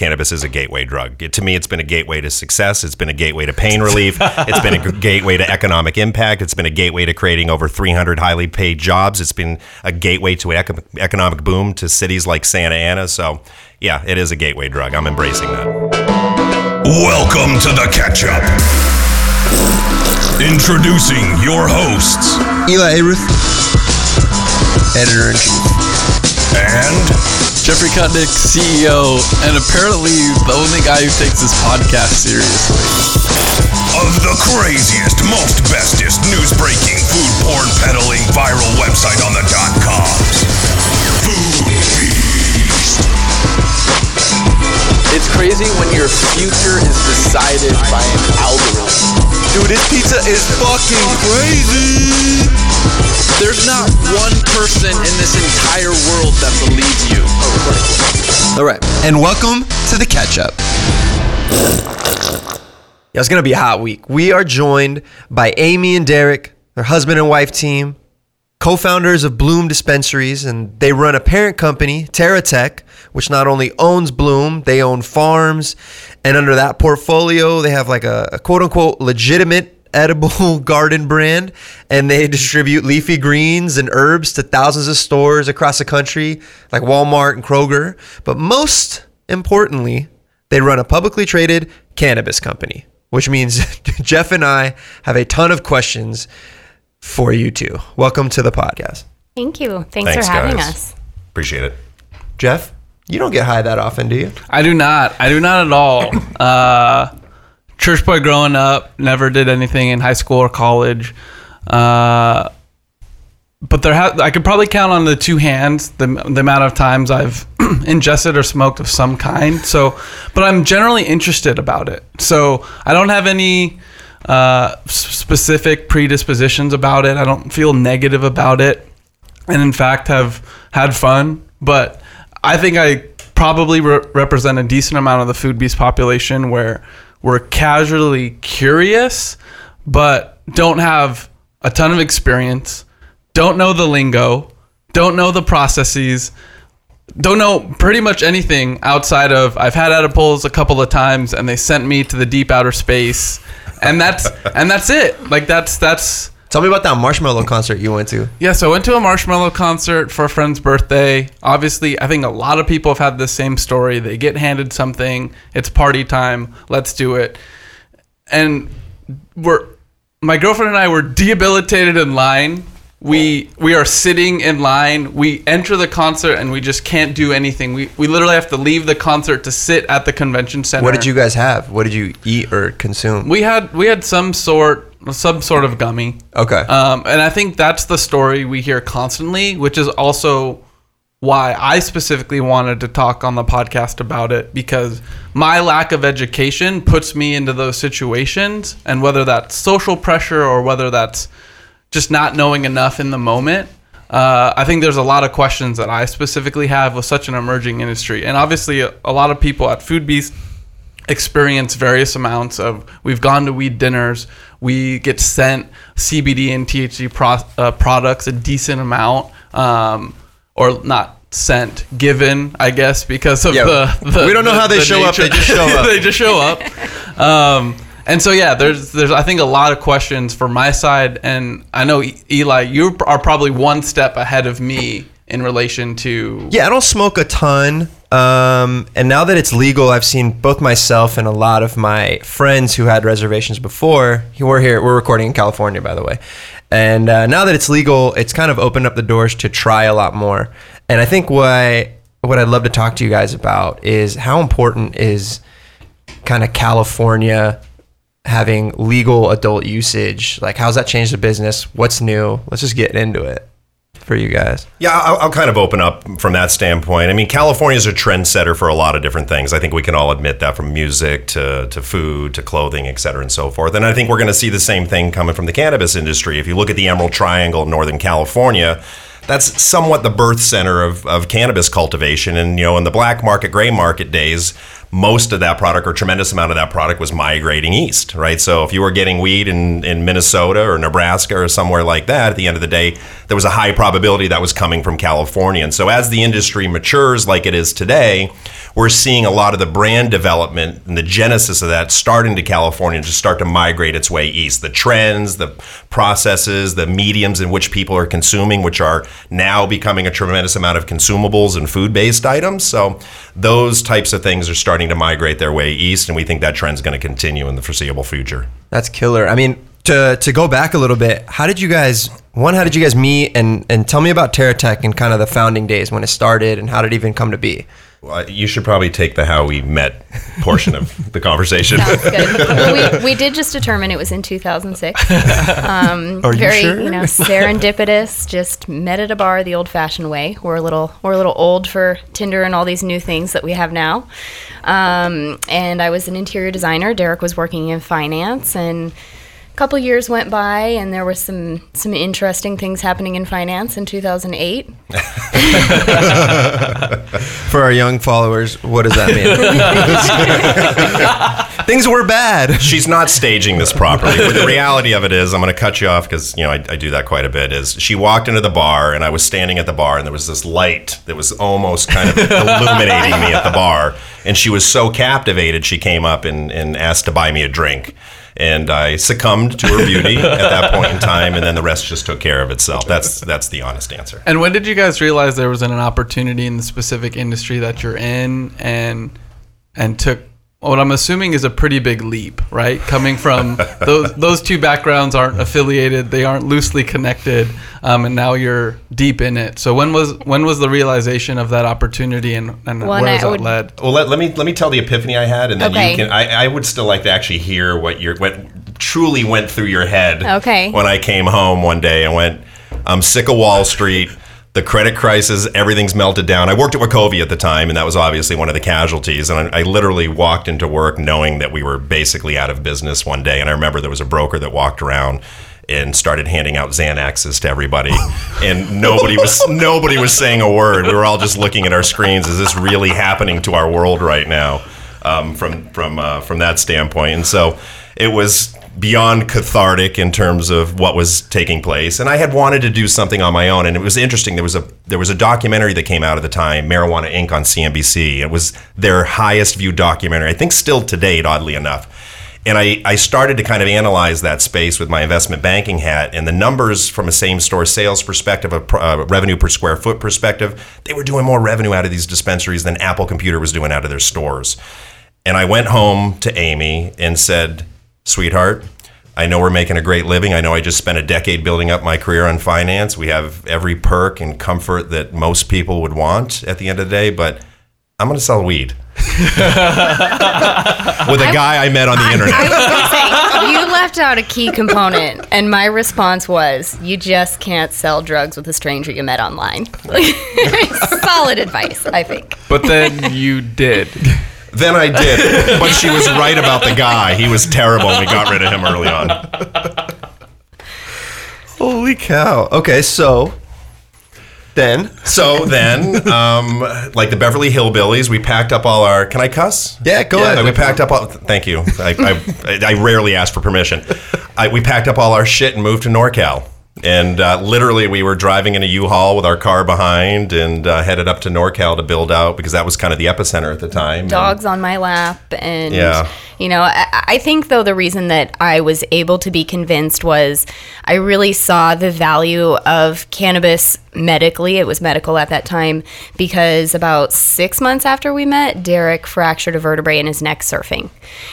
cannabis is a gateway drug. It, to me, it's been a gateway to success. It's been a gateway to pain relief. it's been a gateway to economic impact. It's been a gateway to creating over 300 highly paid jobs. It's been a gateway to eco- economic boom to cities like Santa Ana. So, yeah, it is a gateway drug. I'm embracing that. Welcome to the catch up. Introducing your hosts, Elie Ayrouth, editor in chief. and Jeffrey Kutnick, CEO, and apparently the only guy who takes this podcast seriously. of the craziest, most bestest news breaking food porn peddling viral website on the dot coms. Foodbeast. It's crazy when your future is decided by an algorithm. Dude, this pizza is fucking crazy. There's not one person in this entire world that believes you. All right, and welcome to the catch up. Yeah, it's gonna be a hot week. We are joined by Amy and Derek, their husband and wife team, co-founders of Bloom Dispensaries, and they run a parent company, TerraTech, which not only owns Bloom, they own farms, and under that portfolio, they have like a, a quote-unquote legitimate edible garden brand, and they distribute leafy greens and herbs to thousands of stores across the country, like Walmart and Kroger. But most importantly, they run a publicly traded cannabis company, which means Jeff and I have a ton of questions for you two. Welcome to the podcast. Thank you. Thanks, Thanks, for having guys. us. Appreciate it. Jeff, you don't get high that often, do you? I do not. I do not at all. Uh, church boy growing up, never did anything in high school or college. Uh, but there, ha- I could probably count on the two hands the, the amount of times I've ingested or smoked of some kind. So, but I'm generally interested about it. So I don't have any uh, specific predispositions about it. I don't feel negative about it and in fact have had fun. But I think I probably re- represent a decent amount of the Foodbeast population where we're casually curious, but don't have a ton of experience, don't know the lingo, don't know the processes, don't know pretty much anything outside of I've had edibles a couple of times and they sent me to the deep outer space. And that's and that's it. Like that's that's Tell me about that Marshmello concert you went to. yeah, so I went to a Marshmello concert for a friend's birthday. Obviously, I think a lot of people have had the same story. They get handed something, it's party time, let's do it. And we're my girlfriend and I were debilitated in line. We we are sitting in line. We enter the concert and we just can't do anything. We we literally have to leave the concert to sit at the convention center. What did you guys have? What did you eat or consume? We had we had some sort some sort of gummy. Okay. Um, and I think that's the story we hear constantly, which is also why I specifically wanted to talk on the podcast about it because my lack of education puts me into those situations. And whether that's social pressure or whether that's just not knowing enough in the moment, uh, I think there's a lot of questions that I specifically have with such an emerging industry. And obviously, a, a lot of people at Foodbeast experience various amounts of we've gone to weed dinners we get sent cbd and thc pro, uh, products a decent amount um, or not sent given i guess because of Yeah, the, the we don't know the- how they the show up, they just show up. they just show up um, and so yeah there's there's i think a lot of questions for my side and i know eli you are probably one step ahead of me in relation to Yeah, I don't smoke a ton. Um, and now that it's legal, I've seen both myself and a lot of my friends who had reservations before. We're here. We're recording in California, by the way. And uh, now that it's legal, it's kind of opened up the doors to try a lot more. And I think what what I'd love to talk to you guys about is how important is kind of California having legal adult usage. Like, how's that changed the business? What's new? Let's just get into it for you guys. Yeah, I'll, I'll kind of open up from that standpoint. I mean, California is a trendsetter for a lot of different things. I think we can all admit that from music to, to food to clothing, et cetera, and so forth. And I think we're going to see the same thing coming from the cannabis industry. If you look at the Emerald Triangle in Northern California, that's somewhat the birth center of, of cannabis cultivation. And, you know, in the black market, gray market days, most of that product or tremendous amount of that product was migrating east, right? So if you were getting weed in, in Minnesota or Nebraska or somewhere like that, at the end of the day, there was a high probability that was coming from California. And so as the industry matures like it is today, we're seeing a lot of the brand development and the genesis of that starting to California to start to migrate its way east. The trends, the processes, the mediums in which people are consuming, which are now becoming a tremendous amount of consumables and food based items. So those types of things are starting to migrate their way east, and we think that trend's going to continue in the foreseeable future. That's killer. I mean, to to go back a little bit, how did you guys one, how did you guys meet and and tell me about TerraTech and kind of the founding days when it started and how did it even come to be? Well, you should probably take the how we met portion of the conversation. Sounds good. We, we did just determine it was in 2006. Um, Are you very, sure? know, serendipitous. Just met at a bar the old-fashioned way. We're a little, we're a little old for Tinder and all these new things that we have now. Um, and I was an interior designer. Derek was working in finance, and a couple years went by, and there were some some interesting things happening in finance in 2008. For our young followers, what does that mean? Things were bad. She's not staging this properly. But the reality of it is, I'm going to cut you off because you know I, I do that quite a bit. Is she walked into the bar and I was standing at the bar and there was this light that was almost kind of illuminating me at the bar, and she was so captivated she came up and, and asked to buy me a drink. And I succumbed to her beauty at that point in time, and then the rest just took care of itself. That's that's the honest answer. And when did you guys realize there was an opportunity in the specific industry that you're in, and and took what I'm assuming is a pretty big leap, right? Coming from those those two backgrounds aren't affiliated, they aren't loosely connected, um, and now you're deep in it. So when was when was the realization of that opportunity, and, and Well, where and has that would- led? Well, let, let me let me tell the epiphany I had, and then Okay. you can. I, I would still like to actually hear what your what truly went through your head. Okay. When I came home one day and went, I'm sick of Wall Street. The credit crisis, everything's melted down. I worked at Wachovia at the time, and that was obviously one of the casualties. And I, I literally walked into work knowing that we were basically out of business one day. And I remember there was a broker that walked around and started handing out Xanaxes to everybody, and nobody was nobody was saying a word. We were all just looking at our screens. Is this really happening to our world right now? Um, from from uh, from that standpoint, and so it was beyond cathartic in terms of what was taking place. And I had wanted to do something on my own, and it was interesting. There was a there was a documentary that came out at the time, Marijuana Inc. on CNBC. It was their highest viewed documentary, I think, still to date, oddly enough. And I, I started to kind of analyze that space with my investment banking hat, and the numbers from a same store sales perspective, a uh, revenue per square foot perspective, they were doing more revenue out of these dispensaries than Apple Computer was doing out of their stores. And I went home to Amy and said, Sweetheart, I know we're making a great living. I know I just spent a decade building up my career on finance. We have every perk and comfort that most people would want at the end of the day, but I'm going to sell weed. With a guy I met on the internet. I was say, you left out a key component, and my response was, "You just can't sell drugs with a stranger you met online." Solid advice, I think. But then you did. Then I did, but she was right about the guy. He was terrible. We got rid of him early on. Holy cow. Okay, so then So then, um, like the Beverly Hillbillies, we packed up all our. Can I cuss? Yeah, go ahead. We packed up all. Thank you. I, I, I rarely ask for permission. I, we packed up all our shit and moved to NorCal. And uh, literally, we were driving in a U-Haul with our car behind and uh, headed up to NorCal to build out because that was kind of the epicenter at the time. Dogs on my lap, and Yeah. you know, I, I think though the reason that I was able to be convinced was I really saw the value of cannabis medically. It was medical at that time because about six months after we met, Derek fractured a vertebrae in his neck surfing,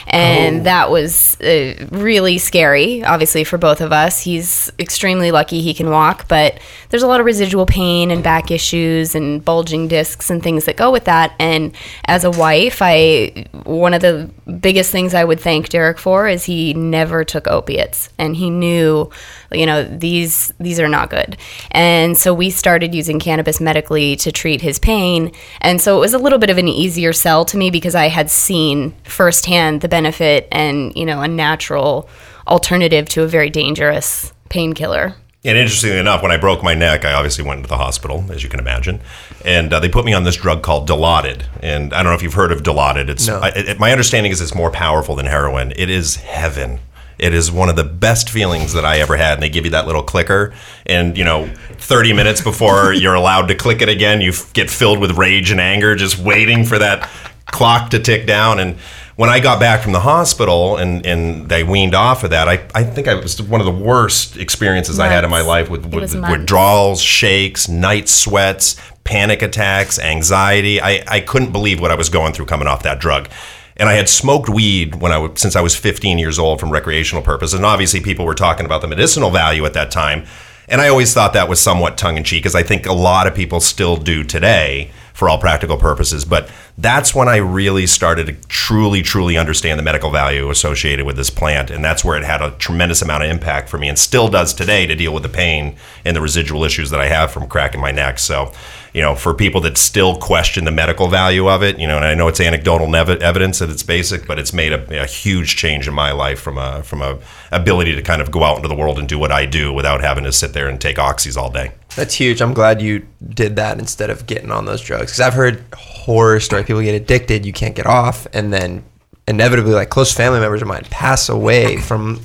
and that was uh, really scary. Obviously for both of us, he's extremely lucky he can walk, but there's a lot of residual pain and back issues and bulging discs and things that go with that. And as a wife, I one of the biggest things I would thank Derek for is he never took opiates, and he knew, you know, these these are not good. And so we started using cannabis medically to treat his pain, and so it was a little bit of an easier sell to me because I had seen firsthand the benefit and you know a natural alternative to a very dangerous painkiller. And interestingly enough, when I broke my neck, I obviously went into the hospital, as you can imagine, and uh, they put me on this drug called Dilaudid. And I don't know if you've heard of Dilaudid. It's No. I, it, my understanding is it's more powerful than heroin. It is heaven. It is one of the best feelings that I ever had. And they give you that little clicker, and you know, 30 minutes before you're allowed to click it again, you f- get filled with rage and anger, just waiting for that clock to tick down. And when I got back from the hospital and, and they weaned off of that, I, I think I it was one of the worst experiences I had in my life with, with withdrawals, shakes, night sweats, panic attacks, anxiety. I, I couldn't believe what I was going through coming off that drug. And I had smoked weed when I was, since I was 15 years old from recreational purposes. And obviously, people were talking about the medicinal value at that time. And I always thought that was somewhat tongue in cheek, as I think a lot of people still do today for all practical purposes. But that's when I really started to truly, truly understand the medical value associated with this plant. And that's where it had a tremendous amount of impact for me and still does today to deal with the pain and the residual issues that I have from cracking my neck. So, you know, for people that still question the medical value of it, you know, and I know it's anecdotal nev- evidence that its basic, but it's made a, a huge change in my life from a from a ability to kind of go out into the world and do what I do without having to sit there and take oxys all day. That's huge. I'm glad you did that instead of getting on those drugs. Because I've heard horror story. People get addicted, you can't get off, and then inevitably, like close family members of mine pass away from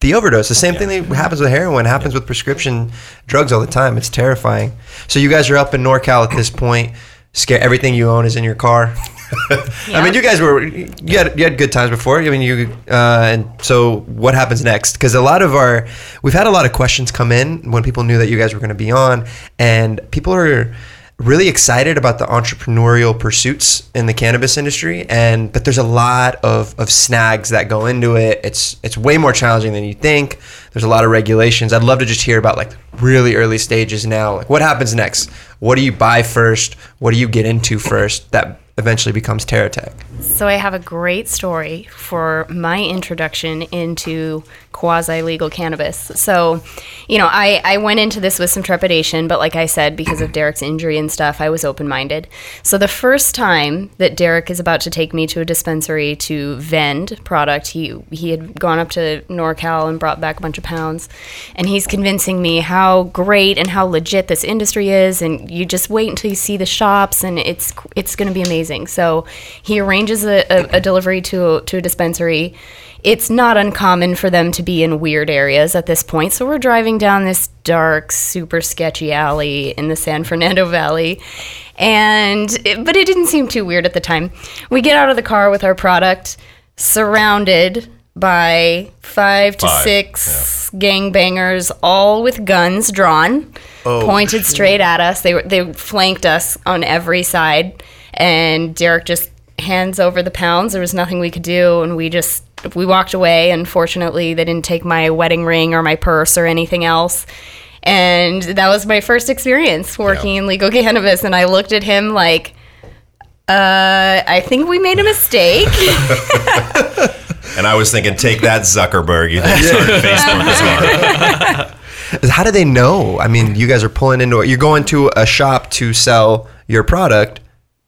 the overdose. The same thing that happens with heroin happens with prescription drugs all the time. It's terrifying. So you guys are up in NorCal at this point. Scare everything you own is in your car. I mean, you guys were you had you had good times before. I mean, you uh, and so what happens next? Because a lot of our we've had a lot of questions come in when people knew that you guys were going to be on, and people are really excited about the entrepreneurial pursuits in the cannabis industry and but there's a lot of, of snags that go into it. It's it's way more challenging than you think. There's a lot of regulations. I'd love to just hear about like really early stages now. Like what happens next? What do you buy first? What do you get into first that eventually becomes TerraTech. So I have a great story for my introduction into quasi legal cannabis. So, you know, I, I went into this with some trepidation, but like I said, because of Derek's injury and stuff, I was open minded. So the first time that Derek is about to take me to a dispensary to vend product, he he had gone up to NorCal and brought back a bunch of pounds, and he's convincing me how great and how legit this industry is, and you just wait until you see the shops, and it's it's going to be amazing. So he arranges a, a, a delivery to to a dispensary. It's not uncommon for them to be in weird areas at this point. So we're driving down this dark, super sketchy alley in the San Fernando Valley. And it, but it didn't seem too weird at the time. We get out of the car with our product surrounded by five to Five, six gangbangers, all with guns drawn, oh, pointed straight at us. They were they flanked us on every side, and Derek just hands over the pounds. There was nothing we could do, and we just we walked away. Unfortunately, they didn't take my wedding ring or my purse or anything else. And that was my first experience working in legal cannabis. And I looked at him like, uh, I think we made a mistake. And I was thinking, take that Zuckerberg. You think Facebook is hard. How do they know? I mean, you guys are pulling into it. You're going to a shop to sell your product.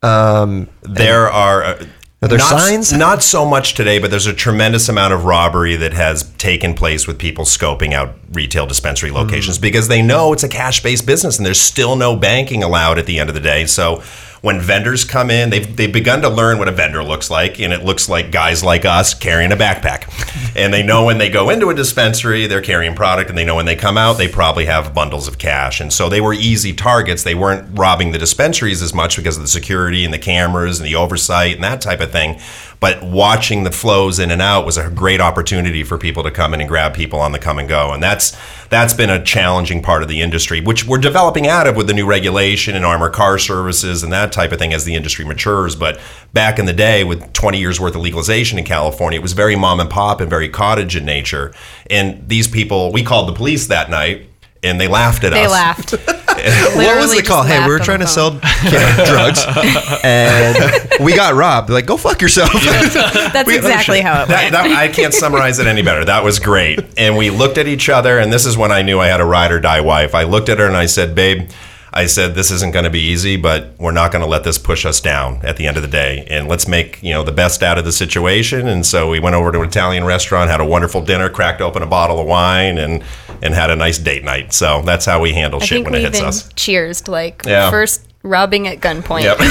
Um, There are. Uh, Are there not, signs? Not so much today, but there's a tremendous amount of robbery that has taken place with people scoping out retail dispensary locations because they know it's a cash based business and there's still no banking allowed at the end of the day. So when vendors come in, they've, they've begun to learn what a vendor looks like, and it looks like guys like us carrying a backpack. And they know when they go into a dispensary, they're carrying product, and they know when they come out, they probably have bundles of cash. And so they were easy targets. They weren't robbing the dispensaries as much because of the security and the cameras and the oversight and that type of thing. But watching the flows in and out was a great opportunity for people to come in and grab people on the come and go. And that's that's been a challenging part of the industry, which we're developing out of with the new regulation and armor car services and that type of thing as the industry matures. But back in the day, with 20 years worth of legalization in California, it was very mom and pop and very cottage in nature. And these people, we called the police that night. And they laughed at us. they us. laughed. what was the call? Hey, we were trying to the sell drugs, and we got robbed. Like, go fuck yourself. That's exactly how it That, went. that, I can't summarize it any better. That was great. And we looked at each other, and this is when I knew I had a ride or die wife. I looked at her and I said, Babe, I said, this isn't going to be easy, but we're not going to let this push us down at the end of the day. And let's make, you know, the best out of the situation. And so we went over to an Italian restaurant, had a wonderful dinner, cracked open a bottle of wine, and and had a nice date night. So that's how we handle I shit when it hits us. cheers like Yeah. first robbing at gunpoint. Yep.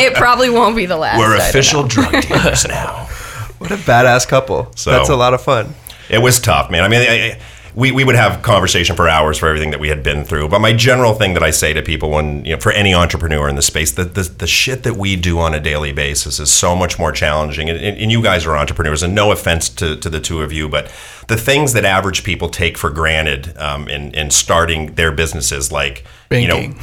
it probably won't be the last. We're official know. drug dealers now. What a badass couple. So- That's a lot of fun. It was tough, man. I mean, I, I- we, we would have conversation for hours for everything that we had been through. But my general thing that I say to people when, you know, for any entrepreneur in the space, the, the, the shit that we do on a daily basis is so much more challenging. And, and you guys are entrepreneurs, and no offense to, to the two of you, but the things that average people take for granted um, in, in starting their businesses, like, you know, Banking.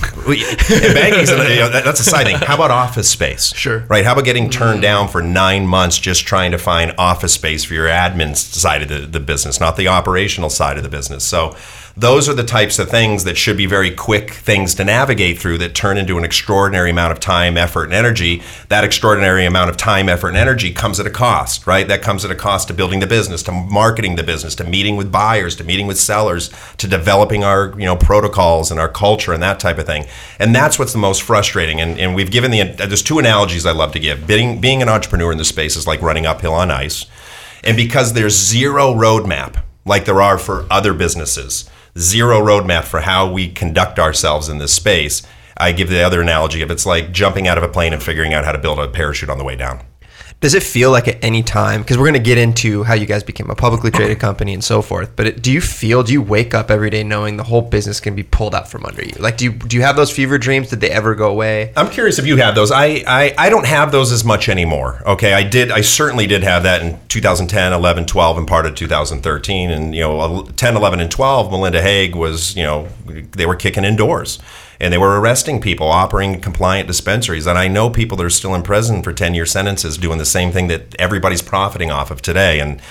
banking's you know, that- that's a side thing. How about office space? Sure. Right? How about getting turned down for nine months just trying to find office space for your admin side of the, the business, not the operational side of the business? So those are the types of things that should be very quick things to navigate through that turn into an extraordinary amount of time, effort, and energy. That extraordinary amount of time, effort, and energy comes at a cost, right? That comes at a cost to building the business, to marketing the business, to meeting with buyers, to meeting with sellers, to developing our you know protocols and our culture and that type of thing. And that's what's the most frustrating. And, and we've given the uh, there's two analogies I love to give. Being being an entrepreneur in this space is like running uphill on ice, and because there's zero roadmap like there are for other businesses, zero roadmap for how we conduct ourselves in this space. I give the other analogy of it's like jumping out of a plane and figuring out how to build a parachute on the way down. Does it feel like at any time, because we're going to get into how you guys became a publicly traded company and so forth, but it, do you feel, do you wake up every day knowing the whole business can be pulled out from under you? Like, do you, do you have those fever dreams? Did they ever go away? I'm curious if you have those. I, I, I don't have those as much anymore. Okay, I did. I certainly did have that in 2010, 11, 12, and part of 2013. And you know, 10, 11, and 12, Melinda Haag was you know they were kicking indoors. And they were arresting people, operating compliant dispensaries. And I know people that are still in prison for 10 year sentences doing the same thing that everybody's profiting off of today. And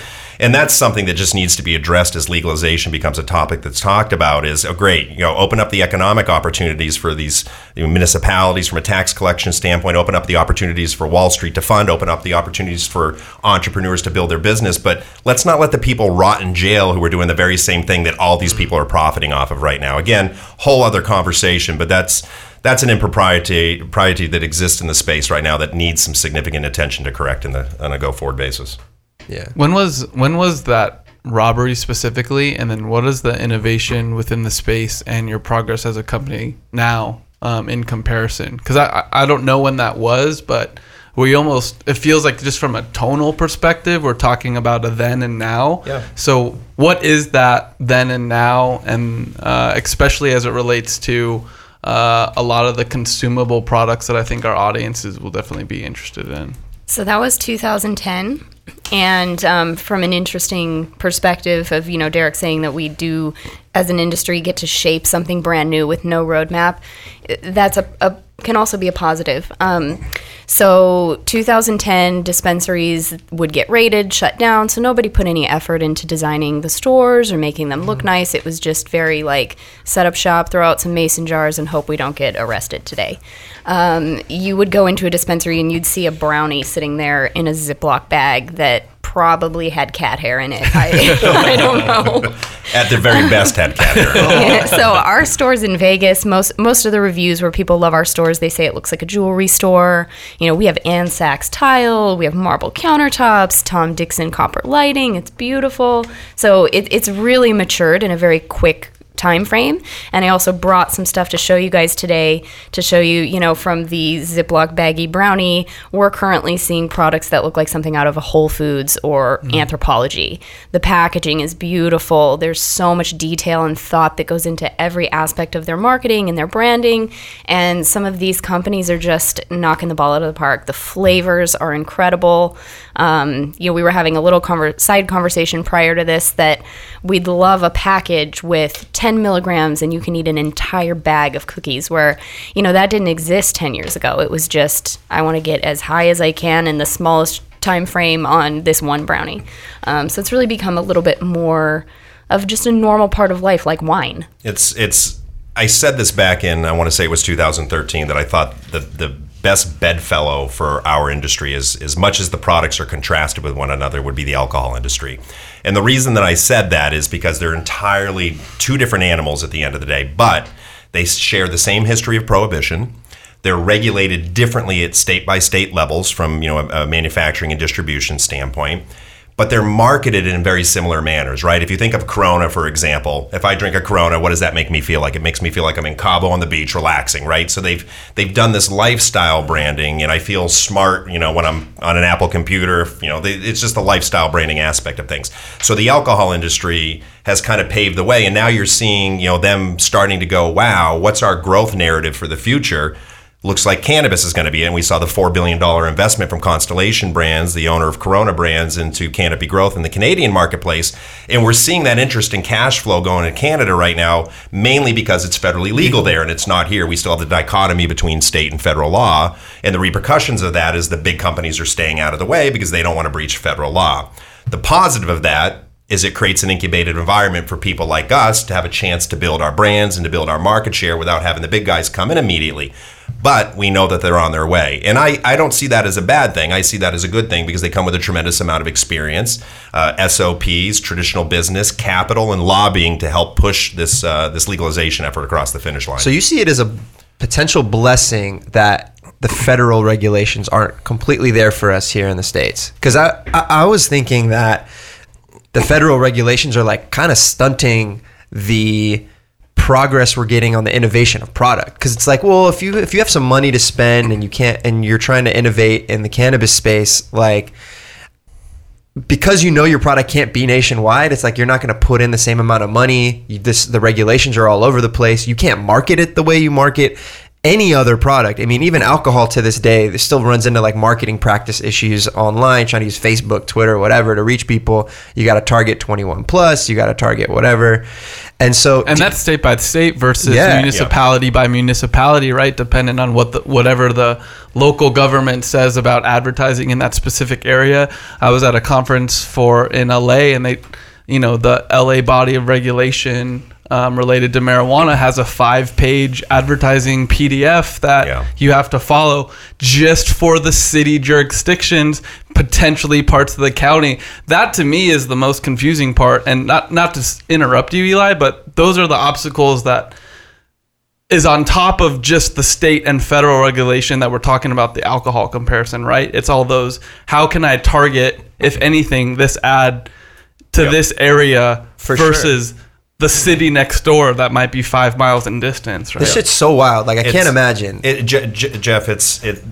and that's something that just needs to be addressed as legalization becomes a topic that's talked about is oh great you know open up the economic opportunities for these you know, municipalities from a tax collection standpoint open up the opportunities for wall street to fund open up the opportunities for entrepreneurs to build their business. But let's not let the people rot in jail who are doing the very same thing that all these people are profiting off of right now. Again whole other conversation but that's that's an impropriety propriety that exists in the space right now that needs some significant attention to correct in the on a go forward basis Yeah. When was when was that robbery specifically, and then what is the innovation within the space and your progress as a company now um, in comparison? Because I I I don't know when that was, but we almost it feels like just from a tonal perspective, we're talking about a then and now. Yeah. So what is that then and now, and uh, especially as it relates to uh, a lot of the consumable products that I think our audiences will definitely be interested in. So that was 2010. And um, from an interesting perspective of, you know, Derek saying that we do, as an industry, get to shape something brand new with no roadmap, that's a, a can also be a positive. Um, so 2010 dispensaries would get raided, shut down. So nobody put any effort into designing the stores or making them look nice. It was just very like set up shop, throw out some mason jars, and hope we don't get arrested today. Um, you would go into a dispensary and you'd see a brownie sitting there in a Ziploc bag that probably had cat hair in it. I, I don't know. at the very best had cat hair Yeah, so our stores in Vegas, most most of the reviews where people love our stores, they say it looks like a jewelry store. You know, we have Ann Sacks tile, we have marble countertops, Tom Dixon copper lighting. It's beautiful. So it, it's really matured in a very quick time frame. And i also brought some stuff to show you guys today to show you you know from the ziploc baggy brownie we're currently seeing products that look like something out of a whole foods or mm-hmm. Anthropologie the packaging is beautiful. There's so much detail and thought that goes into every aspect of their marketing and their branding. And some of these companies are just knocking the ball out of the park. The flavors are incredible um, you know we were having a little conver- side conversation prior to this that we'd love a package with 10 milligrams and you can eat an entire bag of cookies where you know that didn't exist 10 years ago it was just i want to get as high as i can in the smallest time frame on this one brownie um, so it's really become a little bit more of just a normal part of life like wine It's it's. I said this back in I want to say it was 2013 that I thought the the best bedfellow for our industry is as much as the products are contrasted with one another would be the alcohol industry. And the reason that I said that is because they're entirely two different animals at the end of the day, but they share the same history of prohibition. They're regulated differently at state by state levels from you know a, a manufacturing and distribution standpoint. But they're marketed in very similar manners, right? If you think of Corona, for example, if I drink a Corona, what does that make me feel like? It makes me feel like I'm in Cabo on the beach, relaxing, right? So they've they've done this lifestyle branding, and I feel smart, you know, when I'm on an Apple computer. You know, they, it's just the lifestyle branding aspect of things. So the alcohol industry has kind of paved the way, and now you're seeing, you know, them starting to go, wow, what's our growth narrative for the future? Looks like cannabis is going to be. And we saw the $4 billion investment from Constellation Brands, the owner of Corona Brands, into Canopy Growth in the Canadian marketplace. And we're seeing that interest in cash flow going to Canada right now, mainly because it's federally legal there and it's not here. We still have the dichotomy between state and federal law. And the repercussions of that is the big companies are staying out of the way because they don't want to breach federal law. The positive of that is it creates an incubated environment for people like us to have a chance to build our brands and to build our market share without having the big guys come in immediately. But we know that they're on their way. And I, I don't see that as a bad thing. I see that as a good thing because they come with a tremendous amount of experience, uh, SOPs, traditional business, capital, and lobbying to help push this, uh, this legalization effort across the finish line. So you see it as a potential blessing that the federal regulations aren't completely there for us here in the states. Because I, I, I was thinking that the federal regulations are like kind of stunting the progress we're getting on the innovation of product because it's like well if you if you have some money to spend and you can't and you're trying to innovate in the cannabis space like because you know your product can't be nationwide it's like you're not going to put in the same amount of money you, this the regulations are all over the place you can't market it the way you market any other product. I mean, even alcohol to this day, still runs into like marketing practice issues online, trying to use Facebook, Twitter, whatever to reach people. You got to target 21 plus, you got to target whatever. And so, and that's state by state versus Yeah. municipality by municipality, right? Depending on what the, whatever the local government says about advertising in that specific area. I was at a conference for in LA, and they, you know, the LA body of regulation. Um, related to marijuana has a five-page advertising PDF that Yeah. you have to follow just for the city jurisdictions, potentially parts of the county. That to me is the most confusing part. And not not to interrupt you, Eli, but those are the obstacles that is on top of just the state and federal regulation that we're talking about the alcohol comparison, right? It's all those. How can I target, if anything, this ad to Yep. this area For sure. Versus the city next door that might be five miles in distance, right? this shit's so wild. Like, I can't imagine. It, Je- Je- Jeff, it's it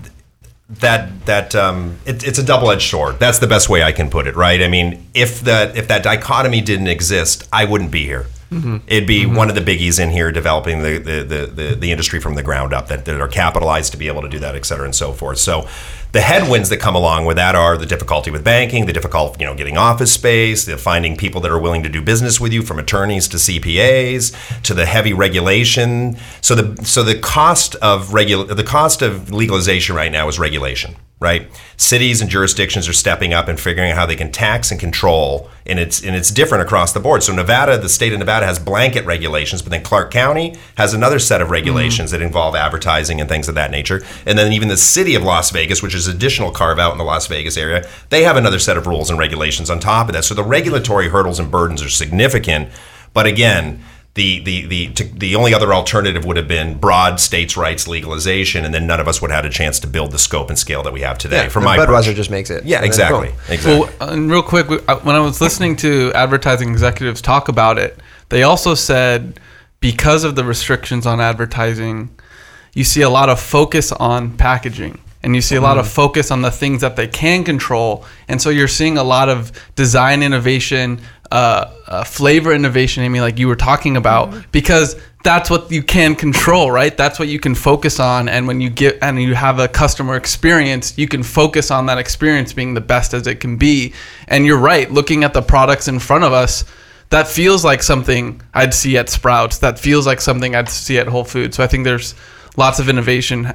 that that um, it, it's a double-edged sword. That's the best way I can put it, right? I mean, if that if that dichotomy didn't exist, I wouldn't be here. It'd be one of the biggies in here developing the, the, the, the, the industry from the ground up that, that are capitalized to be able to do that, et cetera, and so forth. So the headwinds that come along with that are the difficulty with banking, the difficulty, you know, getting office space, the finding people that are willing to do business with you, from attorneys to CPAs, to the heavy regulation. So the so the cost of regul- the cost of legalization right now is regulation right? Cities and jurisdictions are stepping up and figuring out how they can tax and control, and it's and it's different across the board. So Nevada, the state of Nevada has blanket regulations, but then Clark County has another set of regulations mm-hmm. that involve advertising and things of that nature. And then even the city of Las Vegas, which is additional carve out in the Las Vegas area, they have another set of rules and regulations on top of that. So the regulatory hurdles and burdens are significant. But again, the the the to, the only other alternative would have been broad states' rights legalization, and then none of us would have had a chance to build the scope and scale that we have today. from my Budweiser approach. just makes it. yeah, exactly, exactly. Well, and real quick, uh, when I was listening to advertising executives talk about it, they also said because of the restrictions on advertising, you see a lot of focus on packaging and you see a lot of focus on the things that they can control. And so you're seeing a lot of design innovation, uh, uh, flavor innovation, Amy, like you were talking about, because that's what you can control, right? That's what you can focus on. And when you get and you have a customer experience, you can focus on that experience being the best as it can be. And you're right, looking at the products in front of us, that feels like something I'd see at Sprouts. That feels like something I'd see at Whole Foods. So I think there's lots of innovation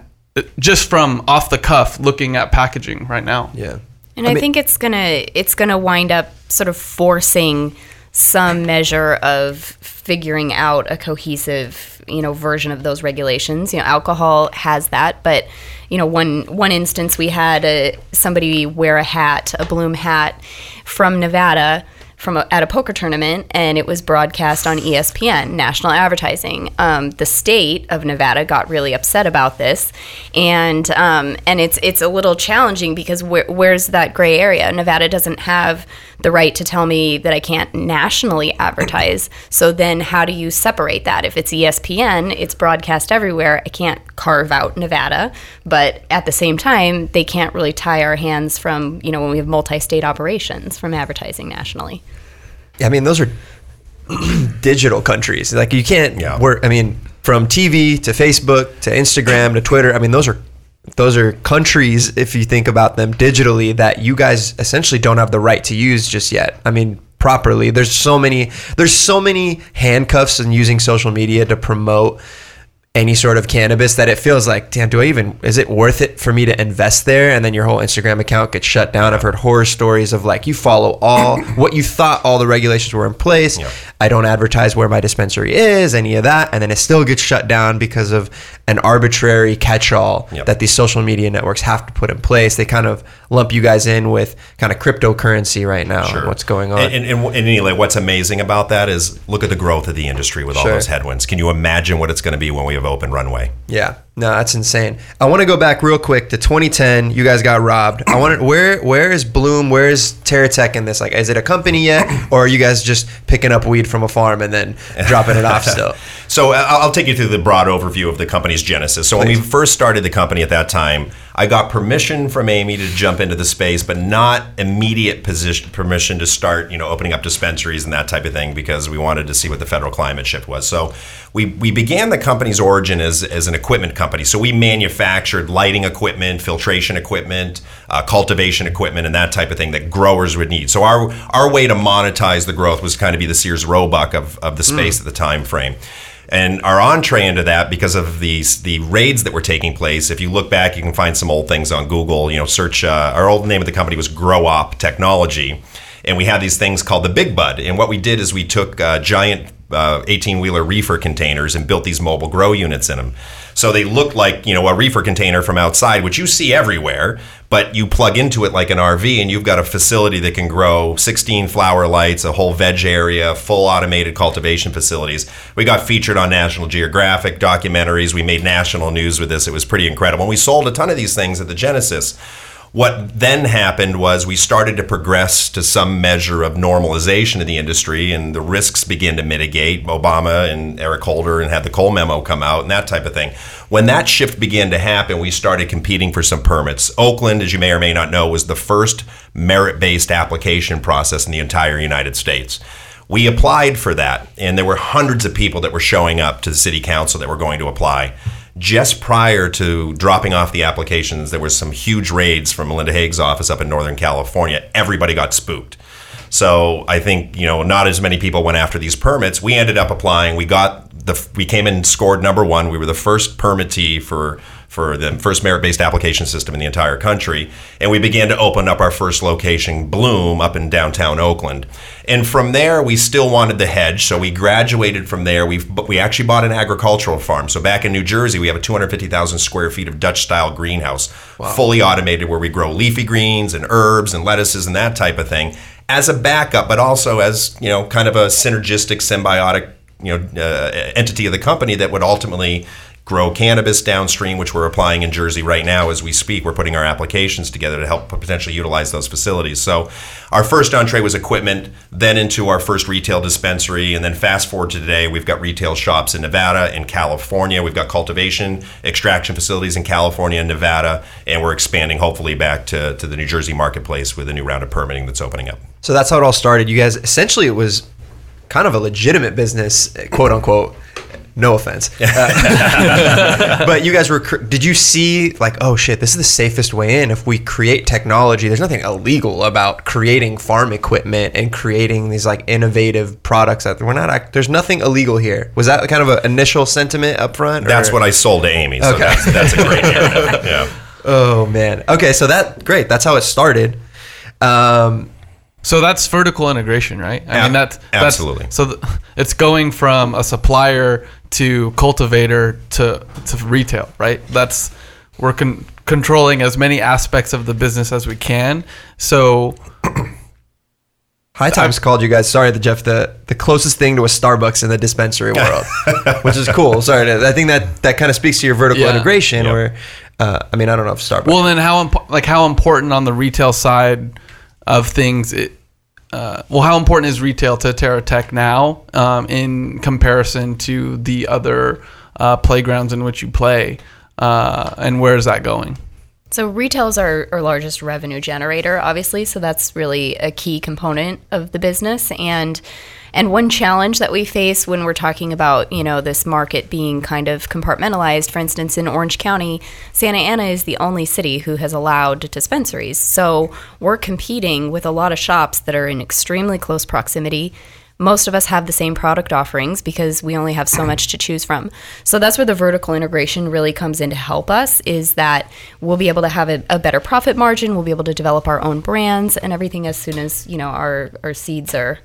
just from off the cuff looking at packaging right now. Yeah. And I, think it's gonna it's gonna wind up sort of forcing some measure of figuring out a cohesive, you know, version of those regulations. You know, alcohol has that, but you know, one one instance we had a, somebody wear a hat, a Bloom hat from Nevada from a, at a poker tournament, and it was broadcast on ESPN, national advertising. Um, the state of Nevada got really upset about this, and um, and it's it's a little challenging because where, where's that gray area? Nevada doesn't have the right to tell me that I can't nationally advertise. So then, how do you separate that? If it's ESPN, it's broadcast everywhere. I can't carve out Nevada, but at the same time, they can't really tie our hands from you know when we have multi-state operations from advertising nationally. I mean, those are digital countries. Like you can't Yeah. work. I mean, from TV to Facebook to Instagram to Twitter. I mean, those are those are countries. If you think about them digitally, that you guys essentially don't have the right to use just yet. I mean, properly. There's so many. There's so many handcuffs in using social media to promote any sort of cannabis that it feels like, damn, do I even, is it worth it for me to invest there? And then your whole Instagram account gets shut down. I've heard horror stories of like, you follow all what you thought all the regulations were in place. Yeah. I don't advertise where my dispensary is, any of that. And then it still gets shut down because of an arbitrary catch all Yep. that these social media networks have to put in place. They kind of lump you guys in with kind of cryptocurrency right now. and What's going on? And, and, and, and anyway, what's amazing about that is look at the growth of the industry with all those headwinds. Can you imagine what it's going to be when we have open runway? Yeah, no, that's insane. I want to go back real quick to 2010. You guys got robbed. I want where where is Bloom? Where is TerraTech in this? Like, is it a company yet, or are you guys just picking up weed from a farm and then dropping it off still? So I'll I'll take you through the broad overview of the company's genesis. So when we first started the company at that time, I got permission from Amy to jump into the space, but not immediate position permission to start, you know, opening up dispensaries and that type of thing because we wanted to see what the federal climate shift was. So we, we began the company's origin as, as an equipment company. So we manufactured lighting equipment, filtration equipment, uh, cultivation equipment, and that type of thing that growers would need. So our our way to monetize the growth was kind of be the Sears Roebuck of, of the space at the time frame. And our entree into that, because of these the raids that were taking place, if you look back, you can find some old things on Google. You know, search uh, our old name of the company was GrowOp Technology, and we had these things called the Big Bud. And what we did is we took uh, giant Uh, eighteen wheeler reefer containers and built these mobile grow units in them. So they look like you know a reefer container from outside, which you see everywhere, but you plug into it like an RV, and you've got a facility that can grow 16 flower lights, a whole veg area, full automated cultivation facilities. We got featured on National Geographic documentaries. We made national news with this. It was pretty incredible. And we sold a ton of these things at the Genesis. What then happened was we started to progress to some measure of normalization of the industry, and the risks began to mitigate. Obama and Eric Holder and had the Cole memo come out and that type of thing. When that shift began to happen, we started competing for some permits. Oakland, as you may or may not know, was the first merit-based application process in the entire United States. We applied for that, and there were hundreds of people that were showing up to the city council that were going to apply just prior to dropping off the applications, there was some huge raids from Melinda Haag's office up in Northern California. Everybody got spooked. So I think you know not as many people went after these permits. We ended up applying. We got the we came in scored number one. We were the first permittee for for the first merit-based application system in the entire country, and we began to open up our first location, Bloom, up in downtown Oakland. And from there, we still wanted the hedge, so we graduated from there. We we actually bought an agricultural farm. So back in New Jersey, we have a 250,000 square feet of Dutch-style greenhouse, fully automated, where we grow leafy greens and herbs and lettuces and that type of thing as a backup, but also as you know, kind of a synergistic, symbiotic you know uh, entity of the company that would ultimately grow cannabis downstream, which we're applying in Jersey right now as we speak. We're putting our applications together to help potentially utilize those facilities. So, our first entree was equipment, then into our first retail dispensary, and then fast forward to today, we've got retail shops in Nevada in California. We've got cultivation, extraction facilities in California and Nevada, and we're expanding hopefully back to, to the New Jersey marketplace with a new round of permitting that's opening up. So that's how it all started. You guys essentially it was kind of a legitimate business, quote unquote. No offense, Uh, but you guys were. cr- Did you see like, oh shit, this is the safest way in? If we create technology, there's nothing illegal about creating farm equipment and creating these like innovative products. That we're not. act- There's nothing illegal here. Was that kind of an initial sentiment up front? That's what I sold to Amy. So Okay. that's, that's a great narrative. Yeah. Oh man. Okay, so that great. That's how it started. Um, So that's vertical integration, right? I Ab- mean, that's, that's absolutely. So th- it's going from a supplier to cultivator to to retail, right? That's we're con- controlling as many aspects of the business as we can. So High Times called you guys. Sorry, the Jeff, the the closest thing to a Starbucks in the dispensary world, which is cool. Sorry, I think that that kind of speaks to your vertical Yeah. integration. Yep. Where, uh, I mean, I don't know if Starbucks. Well, then how impo- like how important on the retail side of things? It, uh, well, how important is retail to TerraTech now um, in comparison to the other uh, playgrounds in which you play, uh, and where is that going? So retail is our, our largest revenue generator, obviously. So that's really a key component of the business. And and one challenge that we face when we're talking about, you know, this market being kind of compartmentalized, for instance, in Orange County, Santa Ana is the only city who has allowed dispensaries. So we're competing with a lot of shops that are in extremely close proximity most of us have the same product offerings because we only have so much to choose from. So that's where the vertical integration really comes in to help us is that we'll be able to have a, a better profit margin, we'll be able to develop our own brands and everything as soon as, you know, our, our seeds are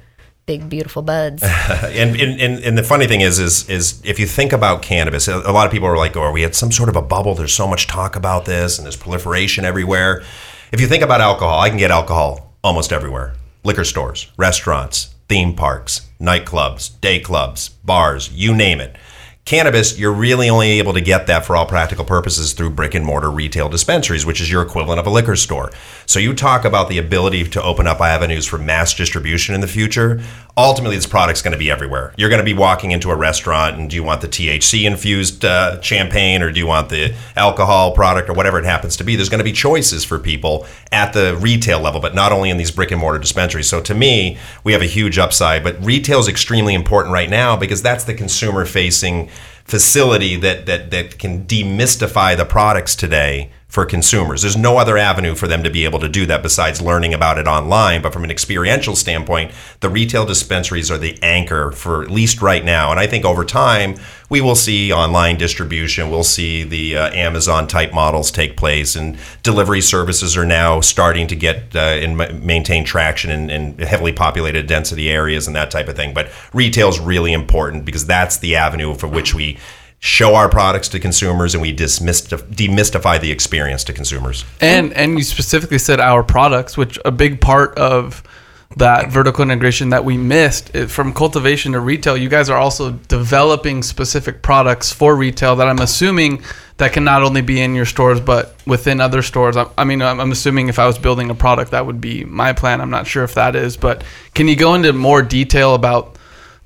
big beautiful buds. and, and, and, the funny thing is, is, is if you think about cannabis, a lot of people are like, "Oh, we had some sort of a bubble. There's so much talk about this, and there's proliferation everywhere." If you think about alcohol, I can get alcohol almost everywhere: liquor stores, restaurants, theme parks, nightclubs, day clubs, bars, you name it. Cannabis, you're really only able to get that for all practical purposes through brick and mortar retail dispensaries, which is your equivalent of a liquor store. So you talk about the ability to open up avenues for mass distribution in the future. Ultimately, this product's going to be everywhere. You're going to be walking into a restaurant, and do you want the THC infused uh, champagne, or do you want the alcohol product, or whatever it happens to be? There's going to be choices for people at the retail level, but not only in these brick and mortar dispensaries. So to me, we have a huge upside. But retail is extremely important right now because that's the consumer facing facility that that that can demystify the products today for consumers. There's no other avenue for them to be able to do that besides learning about it online. But from an experiential standpoint, the retail dispensaries are the anchor for at least right now. And I think over time, we will see online distribution. We'll see the uh, Amazon type models take place, and delivery services are now starting to get uh, and ma- maintain traction in, in heavily populated density areas and that type of thing. But retail is really important because that's the avenue for which we show our products to consumers and we demystify the experience to consumers. And and you specifically said our products, which a big part of that vertical integration that we missed from cultivation to retail. You guys are also developing specific products for retail that I'm assuming that can not only be in your stores but within other stores. I, I mean, I'm, I'm assuming if I was building a product, that would be my plan. I'm not sure if that is, but can you go into more detail about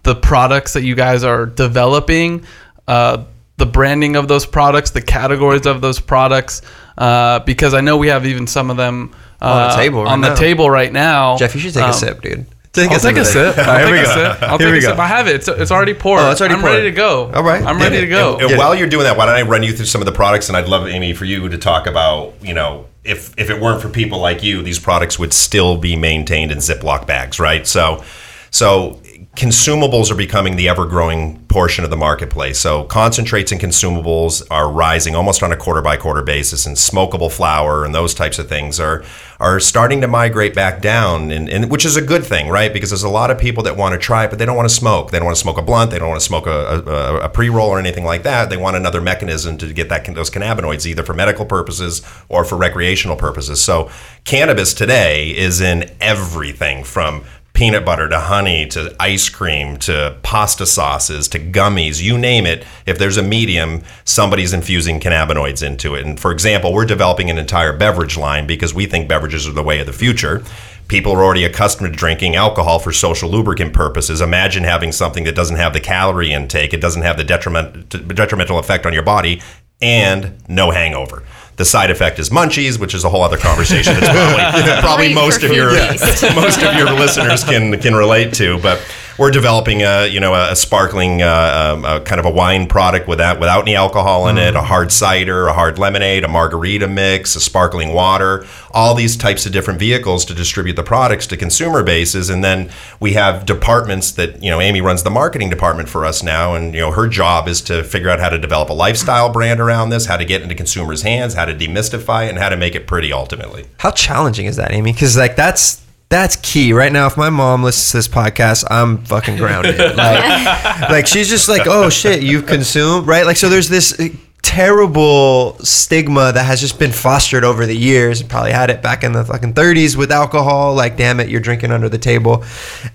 the products that you guys are developing, uh, the branding of those products, the categories of those products, uh, because I know we have even some of them uh, On the table right on the now. table right now. Jeff, you should take Um, a sip, dude. I'll take a sip. I'll Here take we a go. sip. I'll Here take we a sip. go. I have it. It's, it's already poured. Oh, it's already I'm poured. ready to go. All right. I'm Get ready it. to go. And, and while you're doing that, why don't I run you through some of the products? And I'd love, Amy, for you to talk about, you know, if if it weren't for people like you, these products would still be maintained in Ziploc bags, right? So, so consumables are becoming the ever growing portion of the marketplace. So concentrates and consumables are rising almost on a quarter by quarter basis, and smokable flower and those types of things are are starting to migrate back down, and, and which is a good thing, right? Because there's a lot of people that want to try it, but they don't want to smoke. They don't want to smoke a blunt. They don't want to smoke a, a, a pre roll or anything like that. They want another mechanism to get that those cannabinoids, either for medical purposes or for recreational purposes. So cannabis today is in everything from peanut butter to honey to ice cream to pasta sauces to gummies, you name it. If there's a medium, somebody's infusing cannabinoids into it. And for example, we're developing an entire beverage line because we think beverages are the way of the future. People are already accustomed to drinking alcohol for social lubricant purposes. Imagine having something that doesn't have the calorie intake, it doesn't have the detriment, detrimental effect on your body, and no hangover. The side effect is munchies, which is a whole other conversation. That's probably, probably most of your most of your listeners can can relate to. But we're developing a you know a, sparkling uh, um, a kind of a wine product without without any alcohol in it, a hard cider, a hard lemonade, a margarita mix, a sparkling water, all these types of different vehicles to distribute the products to consumer bases, and then we have departments that you know Amy runs the marketing department for us now, and you know her job is to figure out how to develop a lifestyle brand around this, how to get into consumers' hands, how to demystify it, and how to make it pretty ultimately. How challenging is that, Amy? Because like that's that's key right now. If my mom listens to this podcast, I'm fucking grounded. like, like she's just like, oh shit, you've consumed right. Like so, there's this uh, terrible stigma that has just been fostered over the years. Probably had it back in the fucking 30s with alcohol. Like, damn it, you're drinking under the table.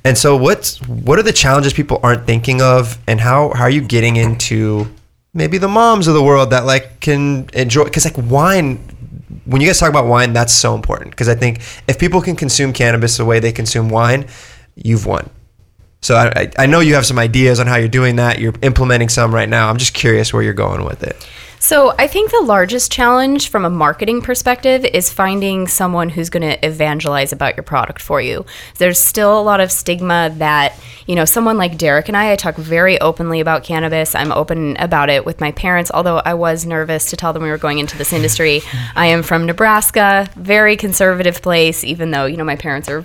And so, what's what are the challenges people aren't thinking of, and how how are you getting into maybe the moms of the world that like can enjoy? Because like wine. When you guys talk about wine, that's so important because I think if people can consume cannabis the way they consume wine, you've won. So I, I- know you have some ideas on how you're doing that. You're implementing some right now. I'm just curious where you're going with it. So I think the largest challenge from a marketing perspective is finding someone who's going to evangelize about your product for you. There's still a lot of stigma that, you know, someone like Derek and I, I talk very openly about cannabis. I'm open about it with my parents, although I was nervous to tell them we were going into this industry. I am from Nebraska, very conservative place, even though, you know, my parents are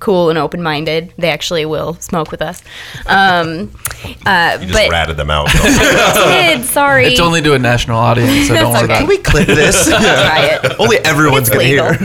cool and open-minded. They actually will smoke with us. Um, uh, You just but ratted them out. kid, sorry. It's only to a national audience, so don't worry okay. about Can we clip this? Try it. Only everyone's gonna hear.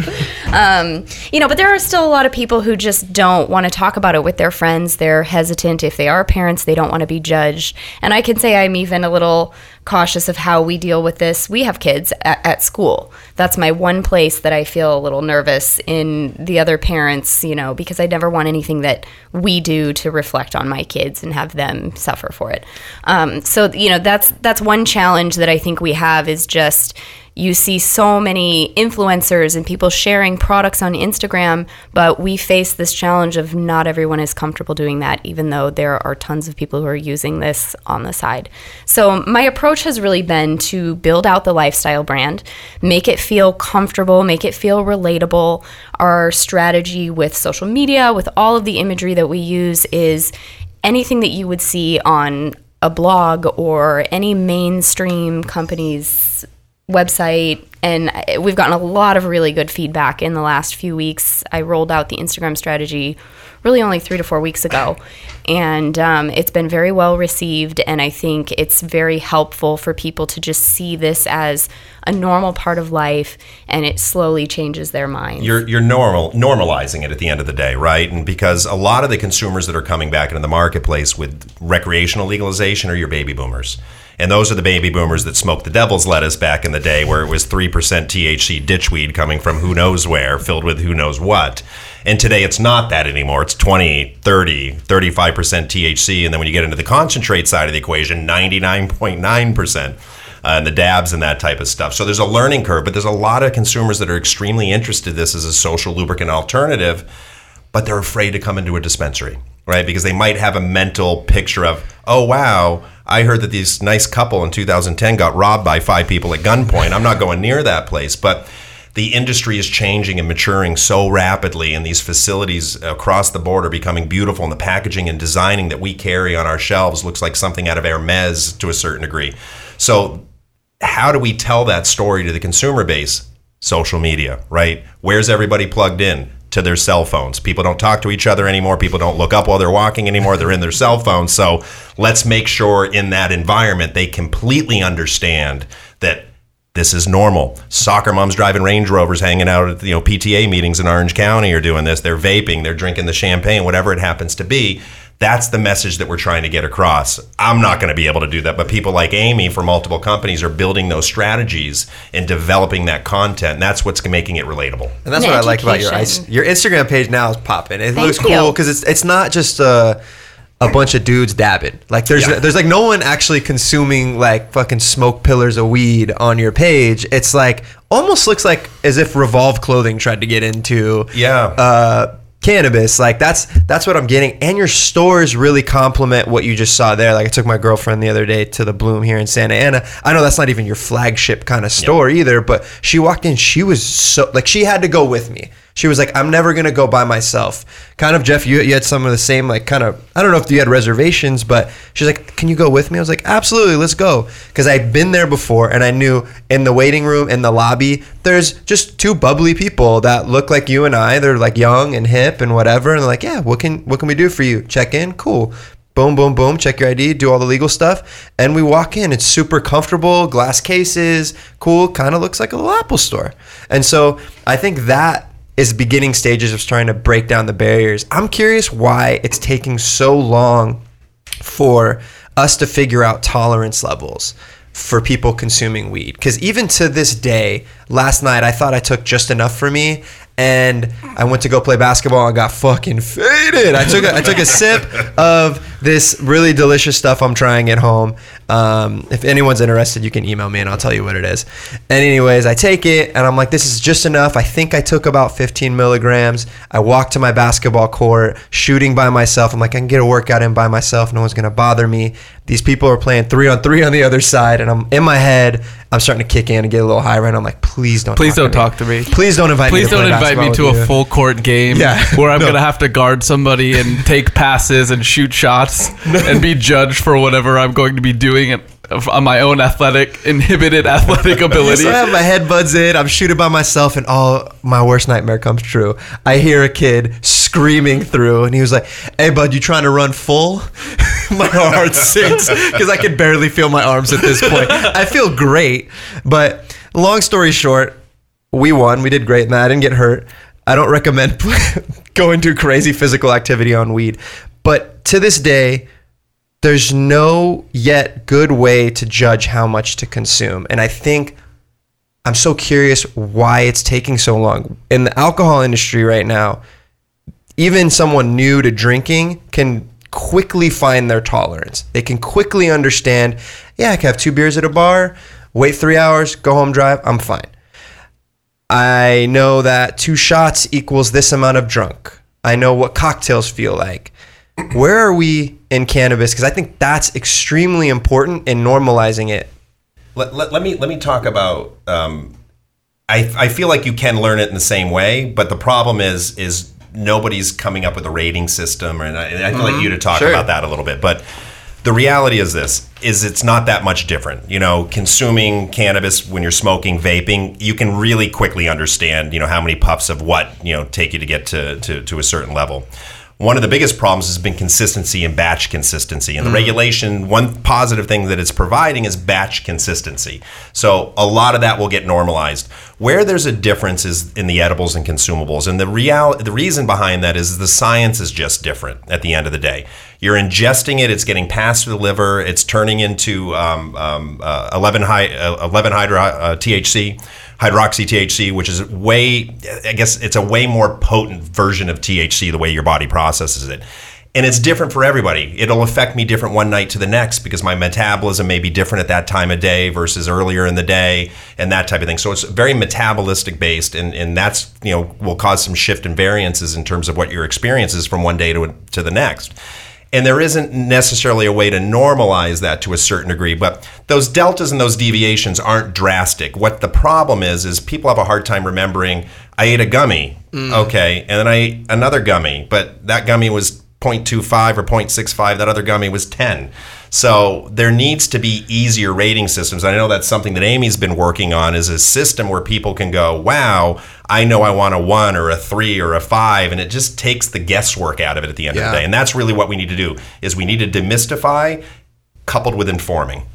Um, you know, but there are still a lot of people who just don't want to talk about it with their friends. They're hesitant. If they are parents, they don't want to be judged. And I can say I'm even a little cautious of how we deal with this. We have kids at, at school. That's my one place that I feel a little nervous in the other parents, you know, because I never want anything that we do to reflect on my kids and have them suffer for it. Um, so, you know, that's that's one challenge that I think we have is just you see so many influencers and people sharing products on Instagram, but we face this challenge of not everyone is comfortable doing that, even though there are tons of people who are using this on the side. So, my approach has really been to build out the lifestyle brand, make it feel comfortable, make it feel relatable. Our strategy with social media, with all of the imagery that we use, is anything that you would see on a blog or any mainstream company's website and we've gotten a lot of really good feedback in the last few weeks i rolled out the instagram strategy really only three to four weeks ago and um, it's been very well received and i think it's very helpful for people to just see this as a normal part of life and it slowly changes their minds you're you're normal normalizing it at the end of the day, right? And because a lot of the consumers that are coming back into the marketplace with recreational legalization are your baby boomers. And those are the baby boomers that smoked the devil's lettuce back in the day where it was 3% THC ditchweed coming from who knows where, filled with who knows what. And today it's not that anymore. It's 20, 30, 35% THC. And then when you get into the concentrate side of the equation, 99.9% uh, and the dabs and that type of stuff. So there's a learning curve, but there's a lot of consumers that are extremely interested in this as a social lubricant alternative, but they're afraid to come into a dispensary, right? Because they might have a mental picture of, oh, wow, I heard that this nice couple in 2010 got robbed by five people at gunpoint. I'm not going near that place. But the industry is changing and maturing so rapidly, and these facilities across the board are becoming beautiful, and the packaging and designing that we carry on our shelves looks like something out of Hermes to a certain degree. So how do we tell that story to the consumer base? Social media, right? Where's everybody plugged in? To their cell phones. People don't talk to each other anymore. People don't look up while they're walking anymore. They're in their cell phones. So let's make sure in that environment they completely understand that this is normal. Soccer moms driving Range Rovers, hanging out at you know PTA meetings in Orange County are doing this. They're vaping, they're drinking the champagne, whatever it happens to be. That's the message that we're trying to get across. I'm not going to be able to do that, but people like Amy from multiple companies are building those strategies and developing that content. And that's what's making it relatable. And that's And what I like about your Your Instagram page now is popping. It Thank looks you. cool because it's it's not just a a bunch of dudes dabbing. Like there's Yeah. there's like no one actually consuming like fucking smoke pillars of weed on your page. It's like almost looks like as if Revolve Clothing tried to get into Yeah. uh cannabis like that's that's what i'm getting. And your stores really complement what you just saw there. Like i took my girlfriend the other day to the bloom here in santa ana. I know that's not even your flagship kind of store either but she walked in she was so like she had to go with me she was like i'm never gonna go by myself. Kind of jeff you, you had some of the same like kind of i don't know if you had reservations but she's like can you go with me? I was like absolutely let's go. Because i'd been there before and i knew in the waiting room in the lobby there's just two bubbly people that look like you and i. They're like young and hip and whatever and they're like yeah what can what can we do for you? Check in? Cool. Boom boom boom check your id do all the legal stuff and we walk in. It's super comfortable glass cases cool kind of looks like a little apple store. And so i think that is beginning stages of trying to break down the barriers i'm curious why it's taking so long for us to figure out tolerance levels for people consuming weed. Because even to this day, last night I thought I took just enough for me, and I went to go play basketball and got fucking faded. I took a, I took a sip of this really delicious stuff I'm trying at home. Um, if anyone's interested, you can email me and I'll tell you what it is. And anyways, I take it and I'm like, this is just enough. I think I took about 15 milligrams. I walk to my basketball court, shooting by myself. I'm like, I can get a workout in by myself. No one's gonna bother me. These people are playing three on three on the other side, and I'm in my head. I'm starting to kick in and get a little high right. I'm like, please don't. Please talk don't to me. talk to me. Please don't invite me. Please to don't invite me to a you. full court game Yeah. where I'm No. gonna have to guard somebody and take passes and shoot shots and be judged for whatever I'm going to be doing on uh, my own athletic inhibited athletic ability. So I have my headbuds in. I'm shooting by myself, and all my worst nightmare comes true. I hear a kid screaming through, and he was like, "Hey, bud, you trying to run full?" my heart sinks because I can barely feel my arms at this point. I feel great, but long story short, we won. We did great, man. I didn't get hurt. I don't recommend going to crazy physical activity on weed, but to this day there's no yet good way to judge how much to consume. And I think I'm so curious why it's taking so long. In the alcohol industry right now, even someone new to drinking can quickly find their tolerance. They can quickly understand, yeah, I can have two beers at a bar, wait three hours, go home, drive, I'm fine. I know that two shots equals this amount of drunk. I know what cocktails feel like. Where are we in cannabis? Because I think that's extremely important in normalizing it. Let, let, let me let me talk about. Um, I I feel like you can learn it in the same way, but the problem is is nobody's coming up with a rating system, and I, and I'd like you to talk Sure. about that a little bit. But the reality is this: is it's not that much different. You know, consuming cannabis when you're smoking, vaping, you can really quickly understand. You know how many puffs of what you know take you to get to to, to a certain level. One of the biggest problems has been consistency and batch consistency. And the regulation, one positive thing that it's providing is batch consistency. So a lot of that will get normalized. Where there's a difference is in the edibles and consumables. And the real the reason behind that is the science is just different at the end of the day. You're ingesting it, it's getting passed through the liver, it's turning into um, um, uh, 11, high, uh, 11 hydro, uh, THC hydroxy THC, which is way, I guess it's a way more potent version of THC, the way your body processes it. And it's different for everybody. It'll affect me different one night to the next because my metabolism may be different at that time of day versus earlier in the day and that type of thing. So it's very metabolistic based and, and that's, you know, will cause some shift and variances in terms of what your experience is from one day to, to the next. And there isn't necessarily a way to normalize that to a certain degree, but those deltas and those deviations aren't drastic. What the problem is, is people have a hard time remembering I ate a gummy, mm. okay, and then I ate another gummy, but that gummy was 0.25 or 0.65, that other gummy was 10. So there needs to be easier rating systems. I know that's something that Amy's been working on is a system where people can go, wow, I know I want a one or a three or a five, and it just takes the guesswork out of it at the end of the day. And that's really what we need to do is we need to demystify coupled with informing.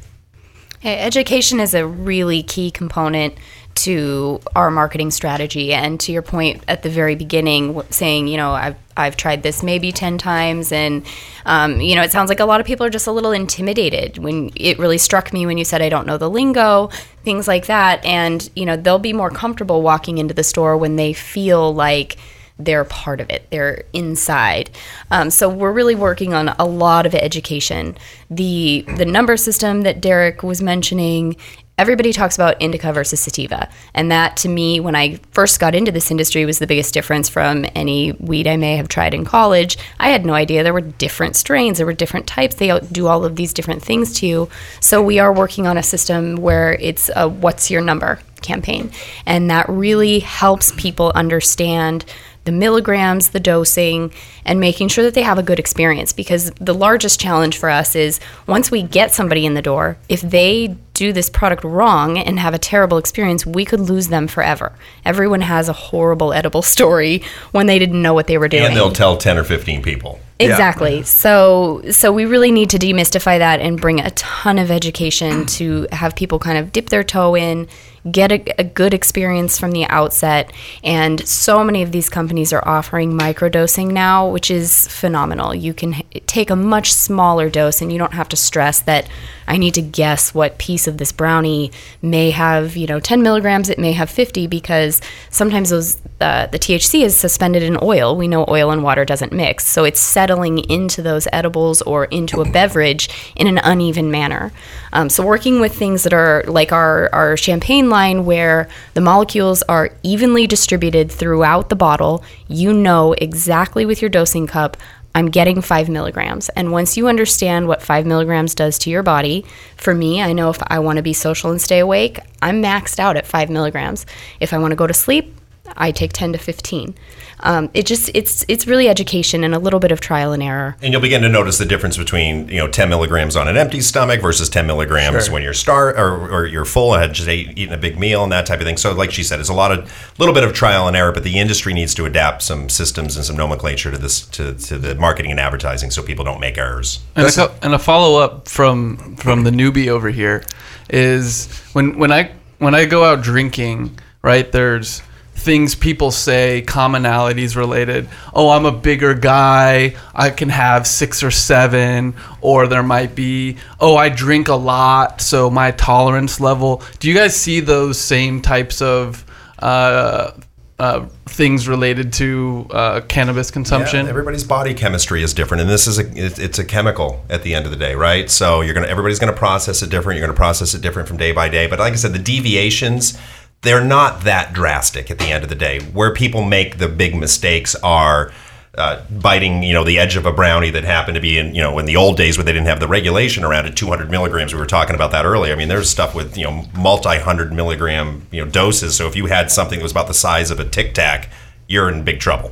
Hey, education is a really key component to our marketing strategy. And to your point at the very beginning, saying, you know, I've, I've tried this maybe 10 times. And, um, you know, it sounds like a lot of people are just a little intimidated when it really struck me when you said, I don't know the lingo, things like that. And, you know, they'll be more comfortable walking into the store when they feel like, they're part of it. They're inside. Um, so we're really working on a lot of education. The the number system that Derek was mentioning. Everybody talks about indica versus sativa, and that to me, when I first got into this industry, was the biggest difference from any weed I may have tried in college. I had no idea there were different strains, there were different types. They do all of these different things to you. So we are working on a system where it's a "What's your number?" campaign, and that really helps people understand the milligrams, the dosing, and making sure that they have a good experience. Because the largest challenge for us is once we get somebody in the door, if they do this product wrong and have a terrible experience, we could lose them forever. Everyone has a horrible edible story when they didn't know what they were doing. And they'll tell 10 or 15 people. Exactly. So so we really need to demystify that and bring a ton of education to have people kind of dip their toe in, get a, a good experience from the outset. And so many of these companies are offering microdosing now, which is phenomenal. You can h- take a much smaller dose and you don't have to stress that I need to guess what piece of this brownie may have, you know, 10 milligrams, it may have 50 because sometimes those uh, the THC is suspended in oil. We know oil and water doesn't mix, so it's settling into those edibles or into a beverage in an uneven manner. Um, so working with things that are like our our champagne line, where the molecules are evenly distributed throughout the bottle, you know exactly with your dosing cup. I'm getting five milligrams. And once you understand what five milligrams does to your body, for me, I know if I want to be social and stay awake, I'm maxed out at five milligrams. If I want to go to sleep, I take 10 to 15. Um, it just it's it's really education and a little bit of trial and error. And you'll begin to notice the difference between you know 10 milligrams on an empty stomach versus 10 milligrams when you're star or, or you're full and had just ate, eaten a big meal and that type of thing. So like she said, it's a lot of little bit of trial and error, but the industry needs to adapt some systems and some nomenclature to this to, to the marketing and advertising so people don't make errors. And a, co- and a follow up from from the newbie over here is when when I when I go out drinking, right? There's things people say, commonalities related. Oh, I'm a bigger guy. I can have six or seven. Or there might be, oh, I drink a lot, so my tolerance level. Do you guys see those same types of uh, uh, things related to uh, cannabis consumption? Yeah, everybody's body chemistry is different, and this is a it- it's a chemical at the end of the day, right? So you're gonna everybody's gonna process it different. You're gonna process it different from day by day. But like I said, the deviations they're not that drastic at the end of the day. Where people make the big mistakes are. Uh, biting, you know, the edge of a brownie that happened to be in, you know, in the old days where they didn't have the regulation around it, 200 milligrams. We were talking about that earlier. I mean, there's stuff with, you know, multi hundred milligram, you know, doses. So if you had something that was about the size of a Tic Tac, you're in big trouble.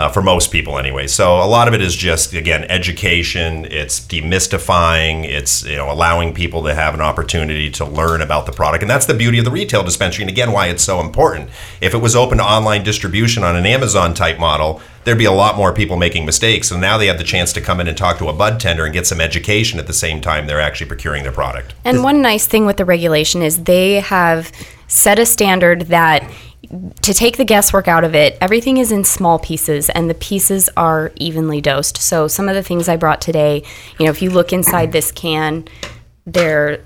Uh, for most people, anyway. So a lot of it is just again education. It's demystifying. It's you know allowing people to have an opportunity to learn about the product, and that's the beauty of the retail dispensary. And again, why it's so important. If it was open to online distribution on an Amazon type model, there'd be a lot more people making mistakes. So now they have the chance to come in and talk to a bud tender and get some education at the same time they're actually procuring their product. And one nice thing with the regulation is they have set a standard that to take the guesswork out of it, everything is in small pieces and the pieces are evenly dosed. So some of the things I brought today, you know, if you look inside this can, they're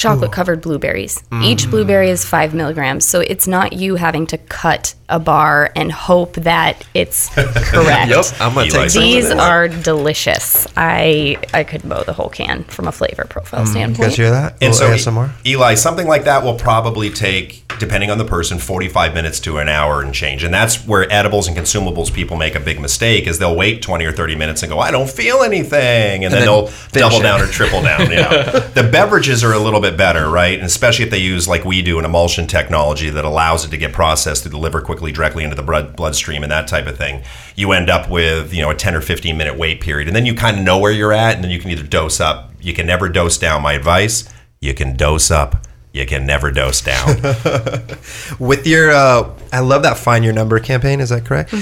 chocolate covered blueberries. Each blueberry is five milligrams. So it's not you having to cut a bar and hope that it's correct. Yep, I'm gonna Elie take. These are delicious. I I could mow the whole can from a flavor profile mm, You standpoint. guys hear that? And Little so, ASMR. Elie, something like that will probably take, depending on the person, 45 minutes to an hour and change. And that's where edibles and consumables people make a big mistake is they'll wait 20 or 30 minutes and go, I don't feel anything. And, then, then they'll double it. down or triple down. You know. the beverages are a little bit better, right? And especially if they use, like we do, an emulsion technology that allows it to get processed through the liver quickly directly into the blood bloodstream and that type of thing. You end up with, you know, a 10 or 15 minute wait period. And then you kind of know where you're at and then you can either dose up. You can never dose down. My advice, you can dose up. You can never dose down. With your, uh, I love that find your number campaign. Is that correct?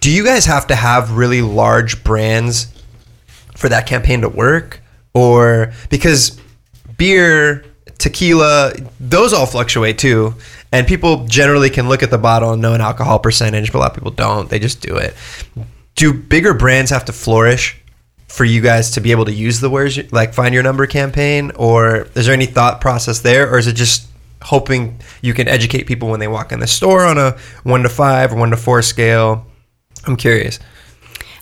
Do you guys have to have really large brands for that campaign to work, or because beer, tequila, those all fluctuate too, and people generally can look at the bottle and know an alcohol percentage, but a lot of people don't. They just do it. Do bigger brands have to flourish for you guys to be able to use the your, like find your number campaign? Or is there any thought process there? Or is it just hoping you can educate people when they walk in the store on a 1 to 5 or 1 to 4 scale? I'm curious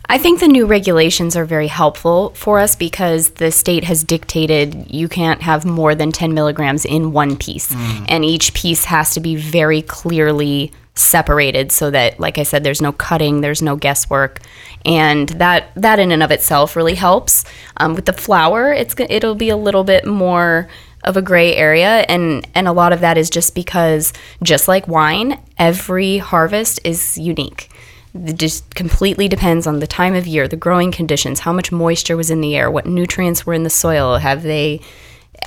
I think the new regulations are very helpful for us because the state has dictated you can't have more than 10 milligrams in one piece. And each piece has to be very clearly separated so that, like I said, there's no cutting, there's no guesswork. And that, that in and of itself really helps. Um, with the flower, it's, it'll be a little bit more of a gray area and and a lot of that is just because just like wine every harvest is unique it just completely depends on the time of year, the growing conditions, how much moisture was in the air, what nutrients were in the soil, have they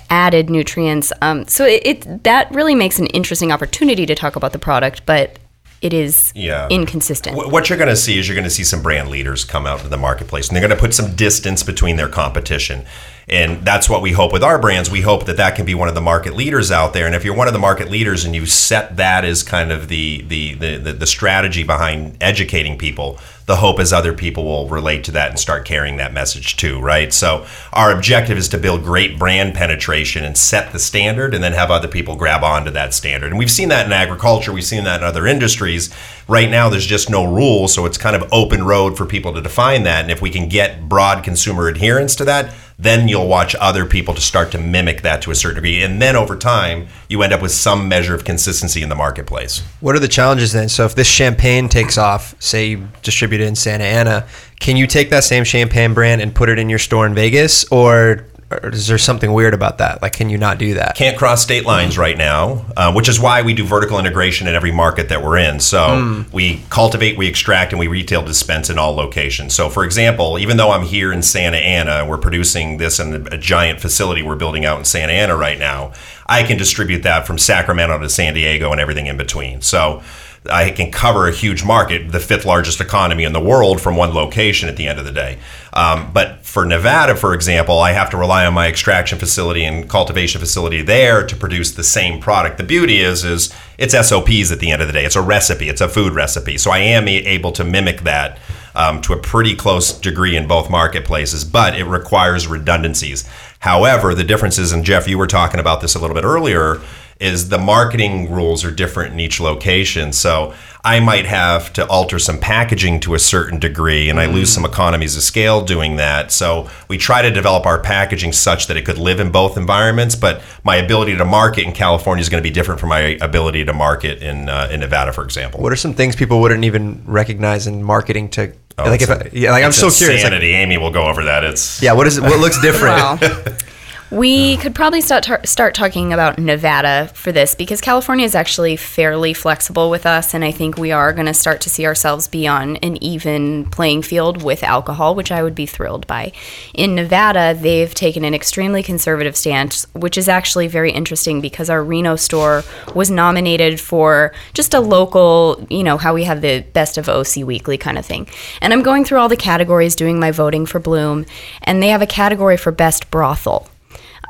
added nutrients. Um, so it, it that really makes an interesting opportunity to talk about the product, but it is Yeah. inconsistent. What you're going to see is you're going to see some brand leaders come out to the marketplace, and they're going to put some distance between their competition. And that's what we hope with our brands. We hope that that can be one of the market leaders out there. And if you're one of the market leaders and you set that as kind of the the the, the, the strategy behind educating people, the hope is other people will relate to that and start carrying that message too, right? So our objective is to build great brand penetration and set the standard, and then have other people grab onto that standard. And we've seen that in agriculture. We've seen that in other industries. Right now, there's just no rules, so it's kind of open road for people to define that. And if we can get broad consumer adherence to that, then you'll watch other people to start to mimic that to a certain degree. And then over time, you end up with some measure of consistency in the marketplace. What are the challenges then? So if this champagne takes off, say you distribute it in Santa Ana, can you take that same champagne brand and put it in your store in Vegas, or, or is there something weird about that? Like, can you not do that? can't cross state lines right now, uh, which is why we do vertical integration in every market that we're in. So we cultivate, we extract, and we retail dispense in all locations. So, for example, even though I'm here in Santa Ana, we're producing this in a giant facility we're building out in Santa Ana right now. I can distribute that from Sacramento to San Diego and everything in between. So. I can cover a huge market, the fifth largest economy in the world, from one location at the end of the day. Um, but for Nevada, for example, I have to rely on my extraction facility and cultivation facility there to produce the same product. The beauty is, is it's SOPs at the end of the day. It's a recipe. It's a food recipe. So I am able to mimic that um, to a pretty close degree in both marketplaces, but it requires redundancies. However, the differences, and Jeff, you were talking about this a little bit earlier, is the marketing rules are different in each location. So I might have to alter some packaging to a certain degree, and I lose some economies of scale doing that. So we try to develop our packaging such that it could live in both environments, but my ability to market in California is going to be different from my ability to market in uh, in Nevada, for example. What are some things people wouldn't even recognize in marketing to Oh, like if it's I, a- yeah, like I'm it's so curious. Like, Amy will go over that. It's yeah, what is it? What looks different? Wow. We could probably start tar- start talking about Nevada for this because California is actually fairly flexible with us, and I think we are going to start to see ourselves be on an even playing field with alcohol, which I would be thrilled by. In Nevada, they've taken an extremely conservative stance, which is actually very interesting because our Reno store was nominated for just a local, you know, how we have the best of OC Weekly kind of thing. And I'm going through all the categories doing my voting for Bloom, and they have a category for best brothel.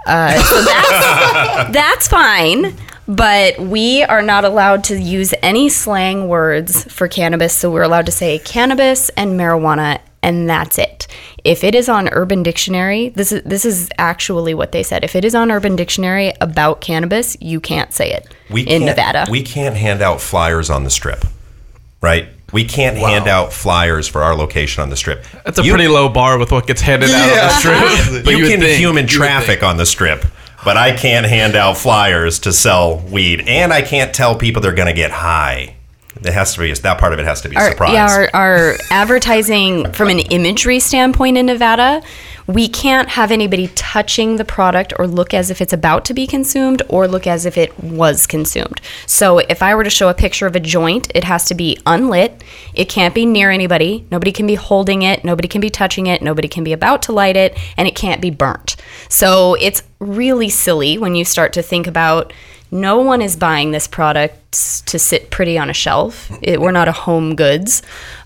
Uh, so that's, that's fine. But we are not allowed to use any slang words for cannabis. So we're allowed to say cannabis and marijuana, and that's it. If it is on Urban Dictionary, this is this is actually what they said. If it is on Urban Dictionary about cannabis, you can't say it we in Nevada. We can't hand out flyers on the strip, right? We can't hand out flyers for our location on the strip. That's a You- pretty low bar with what gets handed out on the strip. But you, would can think- human traffic on the strip, but I can't hand out flyers to sell weed, and I can't tell people they're going to get high. It has to be that part of it has to be a our, surprise. Yeah, our, our advertising from an imagery standpoint in Nevada, we can't have anybody touching the product or look as if it's about to be consumed or look as if it was consumed. So if I were to show a picture of a joint, it has to be unlit. It can't be near anybody. Nobody can be holding it. Nobody can be touching it. Nobody can be about to light it. And it can't be burnt. So it's really silly when you start to think about no one is buying this product to sit pretty on a shelf. It, we're not a home goods.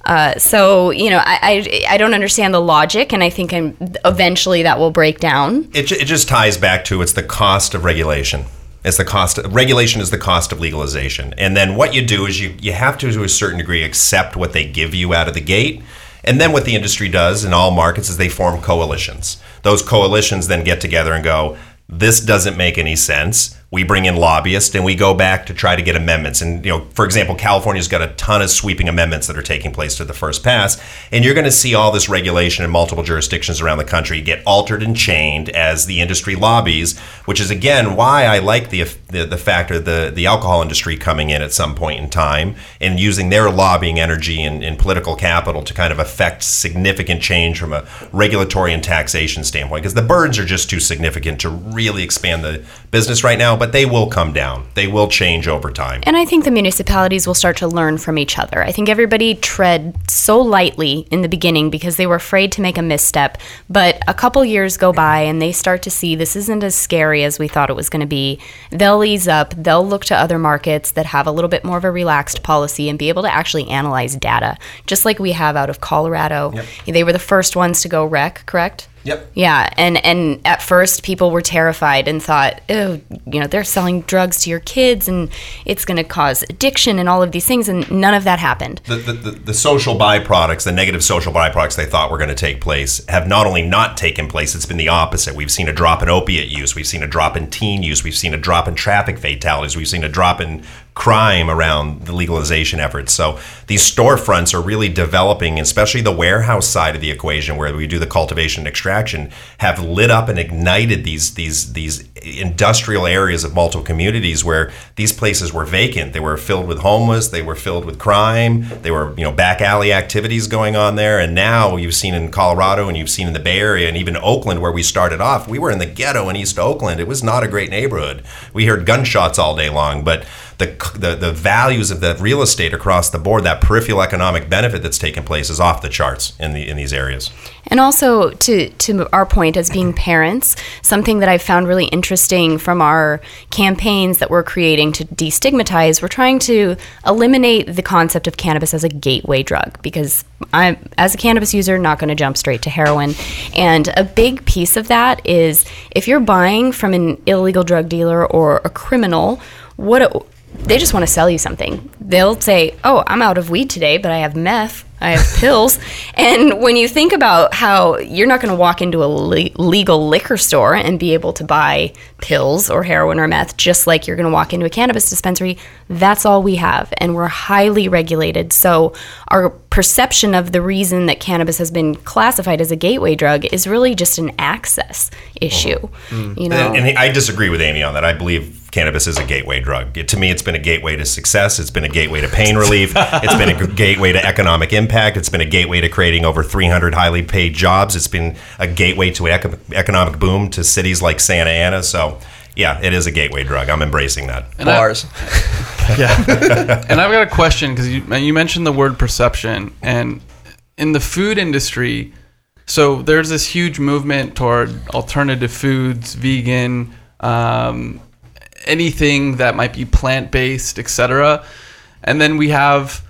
Uh, so, you know, I, I, I don't understand the logic, and I think I'm, eventually that will break down. it, it just ties back to it's the cost of regulation. It's the cost. of, regulation is the cost of legalization, and then what you do is you you have to to a certain degree accept what they give you out of the gate, and then what the industry does in all markets is they form coalitions. Those coalitions then get together and go, this doesn't make any sense. We bring in lobbyists and we go back to try to get amendments. And you know, for example, California's got a ton of sweeping amendments that are taking place to the first pass, and you're going to see all this regulation in multiple jurisdictions around the country get altered and chained as the industry lobbies. Which is again why I like the the, the fact of the the alcohol industry coming in at some point in time and using their lobbying energy and, and political capital to kind of affect significant change from a regulatory and taxation standpoint because the burdens are just too significant to really expand the business right now. But they will come down. They will change over time. And I think the municipalities will start to learn from each other. I think everybody tread so lightly in the beginning because they were afraid to make a misstep. But a couple years go by and they start to see this isn't as scary as we thought it was going to be. They'll ease up, they'll look to other markets that have a little bit more of a relaxed policy and be able to actually analyze data, just like we have out of Colorado. They were the first ones to go rec, correct? Yep. Yeah, and and at first people were terrified and thought, oh, you know, they're selling drugs to your kids and it's going to cause addiction and all of these things, and none of that happened. the, the, the, the social byproducts, the negative social byproducts they thought were going to take place, have not only not taken place, it's been the opposite. We've seen a drop in opiate use, we've seen a drop in teen use, we've seen a drop in traffic fatalities, we've seen a drop in crime around the legalization efforts. So these storefronts are really developing, especially the warehouse side of the equation, where we do the cultivation and extraction, have lit up and ignited these these these industrial areas of multiple communities where these places were vacant. They were filled with homeless. They were filled with crime. They were you know back alley activities going on there. And now you've seen in Colorado and you've seen in the Bay Area and even Oakland where we started off. We were in the ghetto in East Oakland. It was not a great neighborhood. We heard gunshots all day long, but the, the, the values of the real estate across the board, that peripheral economic benefit that's taken place, is off the charts in the in these areas. And also to to our point as being parents, something that I found really interesting from our campaigns that we're creating to destigmatize, we're trying to eliminate the concept of cannabis as a gateway drug because I'm as a cannabis user not going to jump straight to heroin. And a big piece of that is if you're buying from an illegal drug dealer or a criminal, what they just want to sell you something. They'll say, "Oh, I'm out of weed today, but I have meth. I have pills." and when you think about how you're not going to walk into a le- legal liquor store and be able to buy pills or heroin or meth just like you're going to walk into a cannabis dispensary, that's all we have and we're highly regulated. So our perception of the reason that cannabis has been classified as a gateway drug is really just an access issue. Uh-huh. You mm. know. And, and I disagree with Amy on that. I believe cannabis is a gateway drug. It, to me, it's been a gateway to success. It's been a gateway to pain relief. it's been a g- gateway to economic impact. It's been a gateway to creating over 300 highly paid jobs. It's been a gateway to eco- economic boom to cities like Santa Ana. So, yeah, it is a gateway drug. I'm embracing that. And I- Bars. And I've got a question because you, you mentioned the word perception, and in the food industry, so there's this huge movement toward alternative foods, vegan, um, anything that might be plant based, etc. And then we have,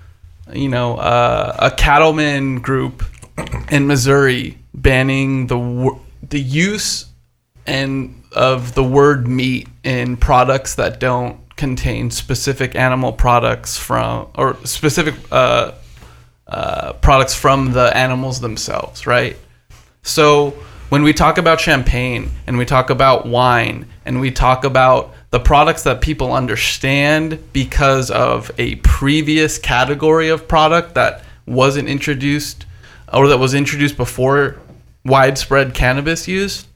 you know, uh, a cattleman group in Missouri banning the the use and of the word meat in products that don't contain specific animal products from or specific uh, uh, products from the animals themselves, right? So when we talk about champagne and we talk about wine and we talk about the products that people understand because of a previous category of product that wasn't introduced or that was introduced before widespread cannabis use,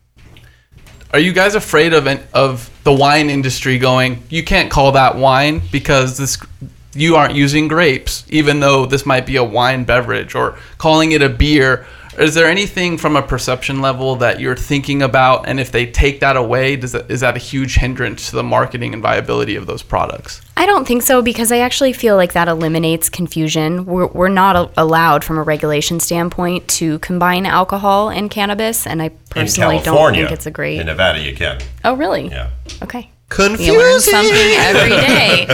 are you guys afraid of an, of the wine industry going? You can't call that wine because this you aren't using grapes, even though this might be a wine beverage, or calling it a beer. Is there anything from a perception level that you're thinking about? And if they take that away, does that, is that a huge hindrance to the marketing and viability of those products? I don't think so because I actually feel like that eliminates confusion. We're, we're not a- allowed from a regulation standpoint to combine alcohol and cannabis, and I personally don't California, think it's a great. In Nevada, you can. oh, really? Yeah. Okay. Confusing. You learn something every day.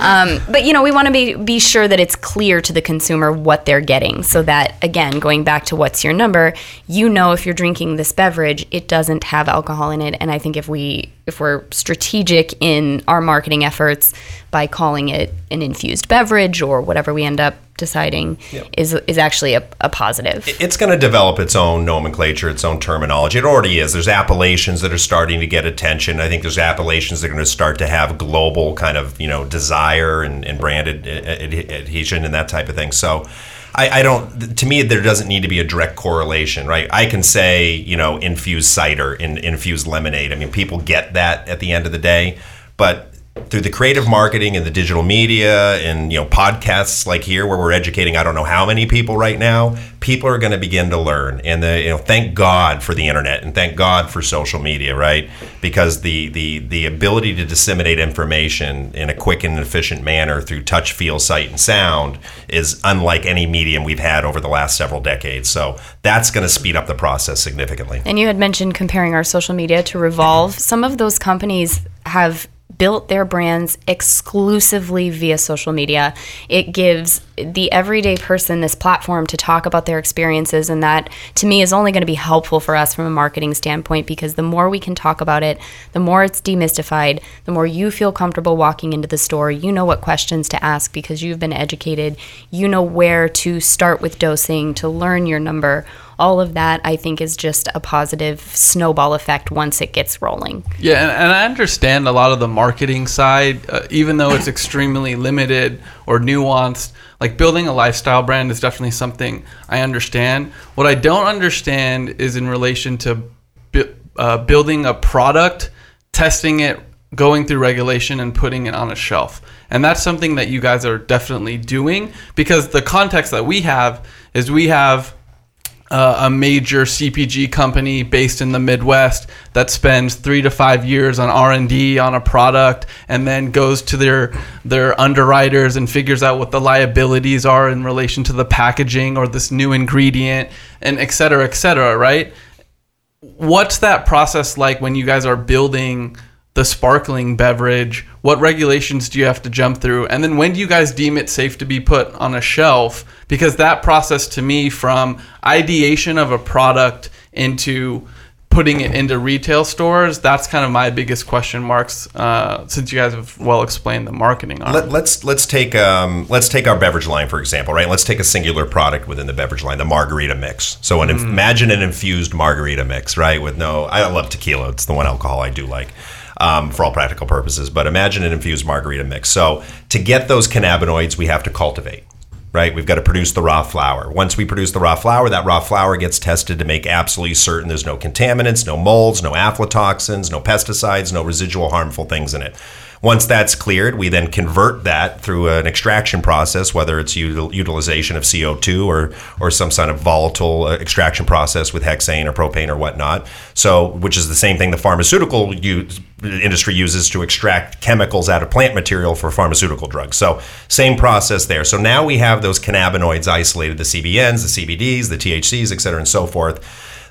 um, but you know, we want to be be sure that it's clear to the consumer what they're getting, so that again, going back to what's your number, you know if you're drinking this beverage, it doesn't have alcohol in it. And I think if we if we're strategic in our marketing efforts by calling it an infused beverage or whatever we end up deciding is is actually a, a positive. It's going to develop its own nomenclature, its own terminology. It already is. There's appellations that are starting to get attention. I think there's appellations that are going to start to have global kind of you know desire and, and branded ad- ad- adhesion and that type of thing. So. I, I don't. To me, there doesn't need to be a direct correlation, right? I can say, you know, infused cider, in, infused lemonade. I mean, people get that at the end of the day, but through the creative marketing and the digital media and you know podcasts like here where we're educating I don't know how many people right now people are going to begin to learn. And the you know thank God for the internet and thank God for social media right? Because the the the ability to disseminate information in a quick and efficient manner through touch feel sight and sound is unlike any medium we've had over the last several decades. So that's going to speed up the process significantly. And you had mentioned comparing our social media to Revolve. Some of those companies have built their brands exclusively via social media. It gives the everyday person this platform to talk about their experiences, and that to me is only going to be helpful for us from a marketing standpoint because the more we can talk about it, the more it's demystified, the more you feel comfortable walking into the store. You know what questions to ask because you've been educated, you know where to start with dosing to learn your number all of that I think is just a positive snowball effect once it gets rolling. Yeah, and, and I understand a lot of the marketing side, uh, even though it's extremely limited or nuanced. Like building a lifestyle brand is definitely something I understand. What I don't understand is in relation to bu- uh, building a product, testing it, going through regulation, and putting it on a shelf. And that's something that you guys are definitely doing because the context that we have is we have uh, a major CPG company based in the Midwest that spends three to five years on R and D on a product, and then goes to their their underwriters and figures out what the liabilities are in relation to the packaging or this new ingredient, and et cetera, et cetera. Right? What's that process like when you guys are building? The sparkling beverage? What regulations do you have to jump through? And then when do you guys deem it safe to be put on a shelf? Because that process to me, from ideation of a product into putting it into retail stores, that's kind of my biggest question marks. Uh, since you guys have well explained the marketing on Let, let's let's take um, let's take our beverage line for example, right? Let's take a singular product within the beverage line, the margarita mix. So, an, imagine an infused margarita mix, right? With no, I love tequila; it's the one alcohol I do like. Um, for all practical purposes, but imagine an infused margarita mix. So, to get those cannabinoids, we have to cultivate right? We've got to produce the raw flower. Once we produce the raw flower, that raw flower gets tested to make absolutely certain there's no contaminants, no molds, no aflatoxins, no pesticides, no residual harmful things in it. Once that's cleared, we then convert that through an extraction process, whether it's util- utilization of CO2 or or some sort of volatile uh, extraction process with hexane or propane or whatnot. So, which is the same thing the pharmaceutical use, industry uses to extract chemicals out of plant material for pharmaceutical drugs. So, same process there. So now we have those cannabinoids isolated, the CBNs, the CBDs, the THCs, et cetera, and so forth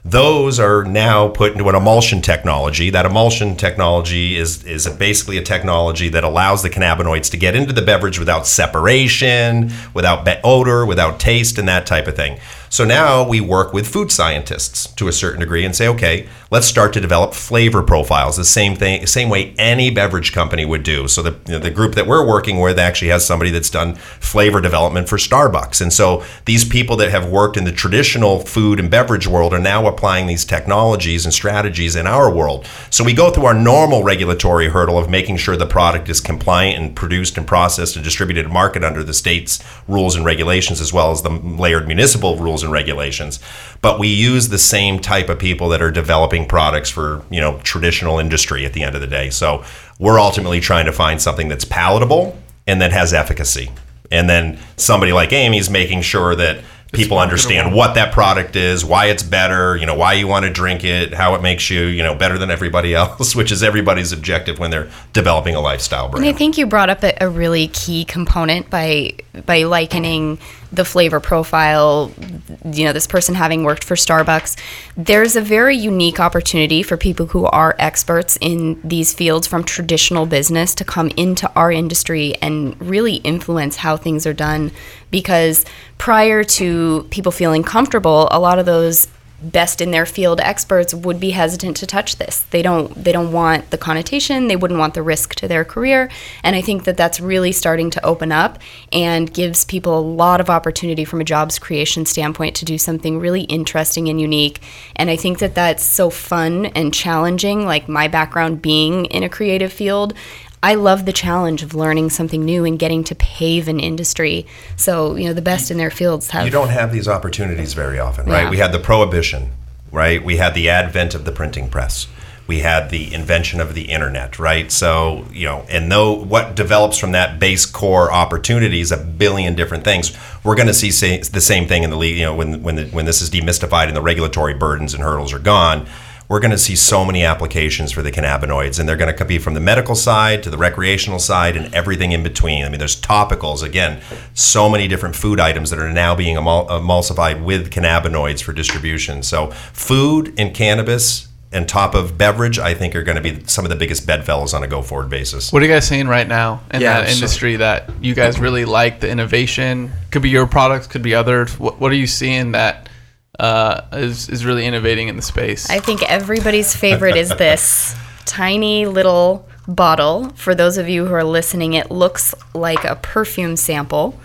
those are now put into an emulsion technology. That emulsion technology is is basically a technology that allows the cannabinoids to get into the beverage without separation, without odor, without taste, and that type of thing. So now we work with food scientists to a certain degree and say, okay, let's start to develop flavor profiles. The same thing, same way any beverage company would do. So the you know, the group that we're working with actually has somebody that's done flavor development for Starbucks, and so these people that have worked in the traditional food and beverage world are now applying these technologies and strategies in our world. So we go through our normal regulatory hurdle of making sure the product is compliant and produced and processed and distributed and market under the state's rules and regulations, as well as the layered municipal rules and regulations. But we use the same type of people that are developing products for you know traditional industry at the end of the day. So we're ultimately trying to find something that's palatable and that has efficacy. And then somebody like Amy's making sure that people understand what that product is, why it's better, you know, why you want to drink it, how it makes you, you know, better than everybody else, which is everybody's objective when they're developing a lifestyle brand. And I think you brought up a, a really key component by by likening the flavor profile, you know, this person having worked for Starbucks. There's a very unique opportunity for people who are experts in these fields from traditional business to come into our industry and really influence how things are done because prior to people feeling comfortable, a lot of those best in their field experts would be hesitant to touch this. They don't they don't want the connotation, they wouldn't want the risk to their career, and I think that that's really starting to open up and gives people a lot of opportunity from a jobs creation standpoint to do something really interesting and unique. And I think that that's so fun and challenging like my background being in a creative field. I love the challenge of learning something new and getting to pave an industry. So, you know, the best in their fields have you don't have these opportunities very often, right? Yeah. We had the prohibition, right? We had the advent of the printing press. We had the invention of the internet, right? So, you know, and though what develops from that base core opportunities, a billion different things, we're going to see the same thing in the league, you know, when, when, the, when this is demystified and the regulatory burdens and hurdles are gone we're going to see so many applications for the cannabinoids, and they're going to be from the medical side to the recreational side and everything in between. I mean, there's topicals, again, so many different food items that are now being emul- emulsified with cannabinoids for distribution. So, food and cannabis and top of beverage, I think, are going to be some of the biggest bedfellows on a go forward basis. What are you guys seeing right now in Yeah, that so- industry that you guys really like? The innovation could be your products, could be others. What, what are you seeing that uh, is is really innovating in the space? I think everybody's favorite is this tiny little bottle. For those of you who are listening, it looks like a perfume sample.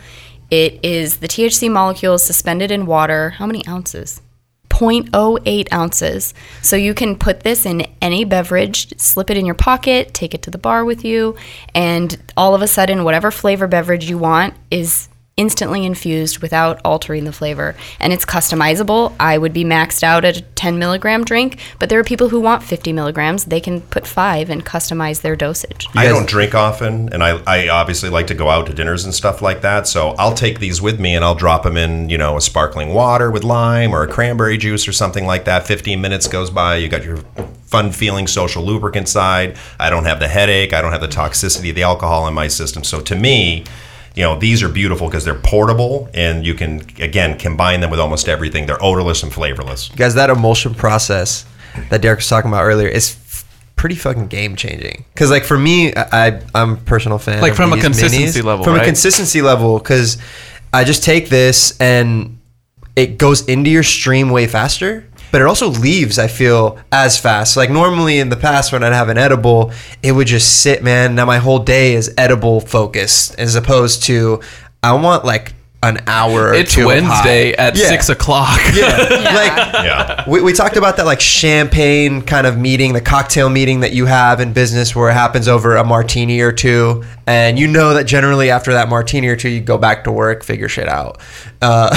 It is the THC molecules suspended in water. How many ounces? 0.08 ounces. So you can put this in any beverage, slip it in your pocket, take it to the bar with you, and all of a sudden, whatever flavor beverage you want is instantly infused without altering the flavor. And it's customizable. I would be maxed out at a 10 milligram drink, but there are people who want 50 milligrams. They can put five and customize their dosage. I don't drink often, and I, I obviously like to go out to dinners and stuff like that. So I'll take these with me and I'll drop them in, you know, a sparkling water with lime or a cranberry juice or something like that. 15 minutes goes by, you got your fun feeling social lubricant side. I don't have the headache, I don't have the toxicity of the alcohol in my system. So to me, you know, these are beautiful because they're portable and you can, again, combine them with almost everything. They're odorless and flavorless. Guys, that emulsion process that Derek was talking about earlier is pretty fucking game changing. Because like for me, I I- I'm a personal fan. Like of from a these consistency level, From right? a consistency level, because I just take this and it goes into your stream way faster. But it also leaves, I feel, as fast. Like normally in the past when I'd have an edible, it would just sit, man. Now my whole day is edible focused as opposed to I want like an hour or it's two of Wednesday high. at Yeah. six o'clock. Yeah. like Yeah. we, we talked about that like champagne kind of meeting, the cocktail meeting that you have in business where it happens over a martini or two. And you know that generally after that martini or two, you go back to work, figure shit out. Uh,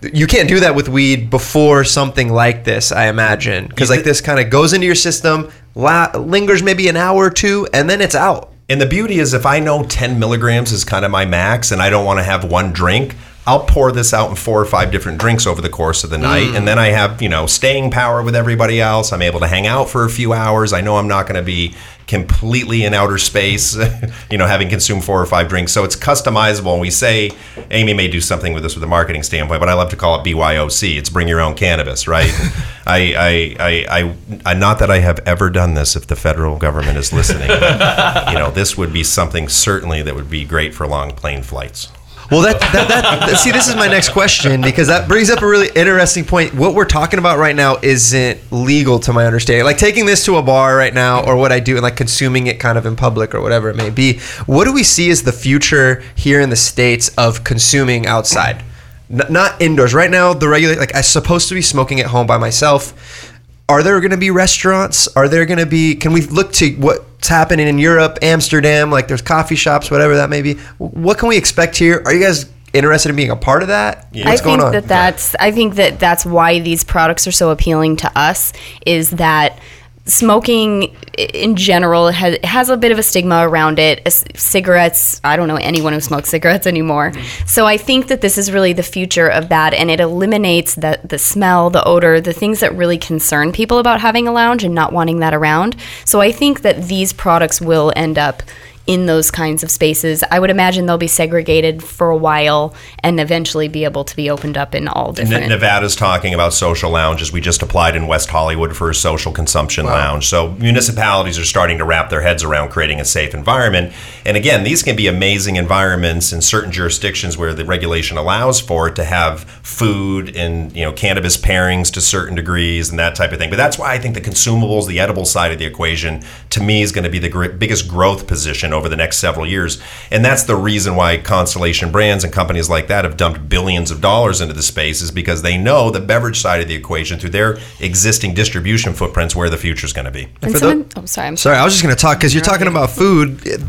you can't do that with weed before something like this, I imagine. Because like this kind of goes into your system, la- lingers maybe an hour or two, and then it's out. And the beauty is, if I know 10 milligrams is kind of my max and I don't want to have one drink, I'll pour this out in four or five different drinks over the course of the night. And then I have, you know, staying power with everybody else. I'm able to hang out for a few hours. I know I'm not going to be completely in outer space, you know, having consumed four or five drinks. So it's customizable. And we say, Amy may do something with this with a marketing standpoint, but I love to call it BYOC. It's bring your own cannabis, right? I, I, I, I, I, not that I have ever done this if the federal government is listening, but, you know, this would be something certainly that would be great for long plane flights. Well, that, that, that, see, this is my next question because that brings up a really interesting point. What we're talking about right now isn't legal to my understanding. Like taking this to a bar right now, or what I do, and like consuming it kind of in public or whatever it may be. What do we see as the future here in the states of consuming outside, N- not indoors? Right now, the regular like I'm supposed to be smoking at home by myself. Are there going to be restaurants? Are there going to be? Can we look to what's happening in Europe, Amsterdam? Like there's coffee shops, whatever that may be. What can we expect here? Are you guys interested in being a part of that? What's I think on? that that's I think that that's why these products are so appealing to us is that smoking i- in general has, has a bit of a stigma around it. Cigarettes, I don't know anyone who smokes cigarettes anymore. So I think that this is really the future of that and it eliminates the the smell, the odor, the things that really concern people about having a lounge and not wanting that around. So I think that these products will end up in those kinds of spaces. I would imagine they'll be segregated for a while and eventually be able to be opened up in all Ne- different. Nevada's talking about social lounges. We just applied in West Hollywood for a social consumption lounge. So municipalities are starting to wrap their heads around creating a safe environment. And again, these can be amazing environments in certain jurisdictions where the regulation allows for it to have food and you know cannabis pairings to certain degrees and that type of thing. But that's why I think the consumables, the edible side of the equation, to me is going to be the gr- biggest growth position over the next several years. And that's the reason why Constellation Brands and companies like that have dumped billions of dollars into the space is because they know the beverage side of the equation through their existing distribution footprints where the future is going to be. and for some, the- oh, sorry, I'm Sorry, I was just going to talk because you're talking about food. It-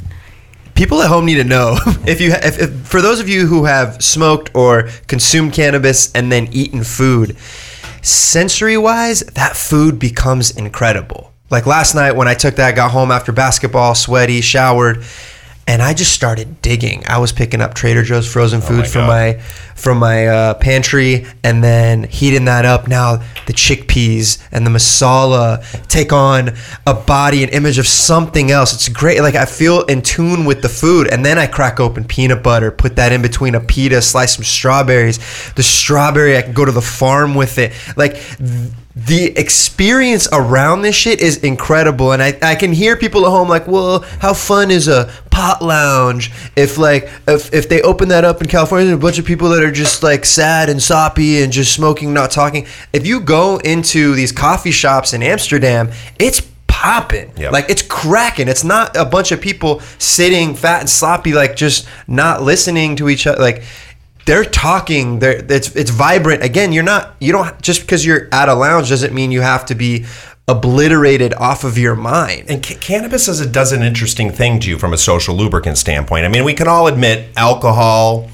People at home need to know if you, if, if, for those of you who have smoked or consumed cannabis and then eaten food, sensory wise, that food becomes incredible. Like last night when I took that, got home after basketball, sweaty, showered, and I just started digging. I was picking up Trader Joe's frozen food Oh my from God. my from my uh, pantry, and then heating that up. Now the chickpeas and the masala take on a body, an image of something else. It's great. Like I feel in tune with the food, and then I crack open peanut butter, put that in between a pita, slice some strawberries. The strawberry, I can go to the farm with it. Like. th- the experience around this shit is incredible. And I, I can hear people at home like well how fun is a pot lounge if like if, if they open that up in california there's a bunch of people that are just like sad and soppy and just smoking not talking. If you go into these coffee shops in amsterdam it's popping. Yep. like it's cracking. It's not a bunch of people sitting fat and sloppy like just not listening to each other like they're talking they're it's it's vibrant again you're not you don't just because you're at a lounge doesn't mean you have to be obliterated off of your mind And ca- cannabis is, it does an interesting thing to you from a social lubricant standpoint. I mean, we can all admit alcohol,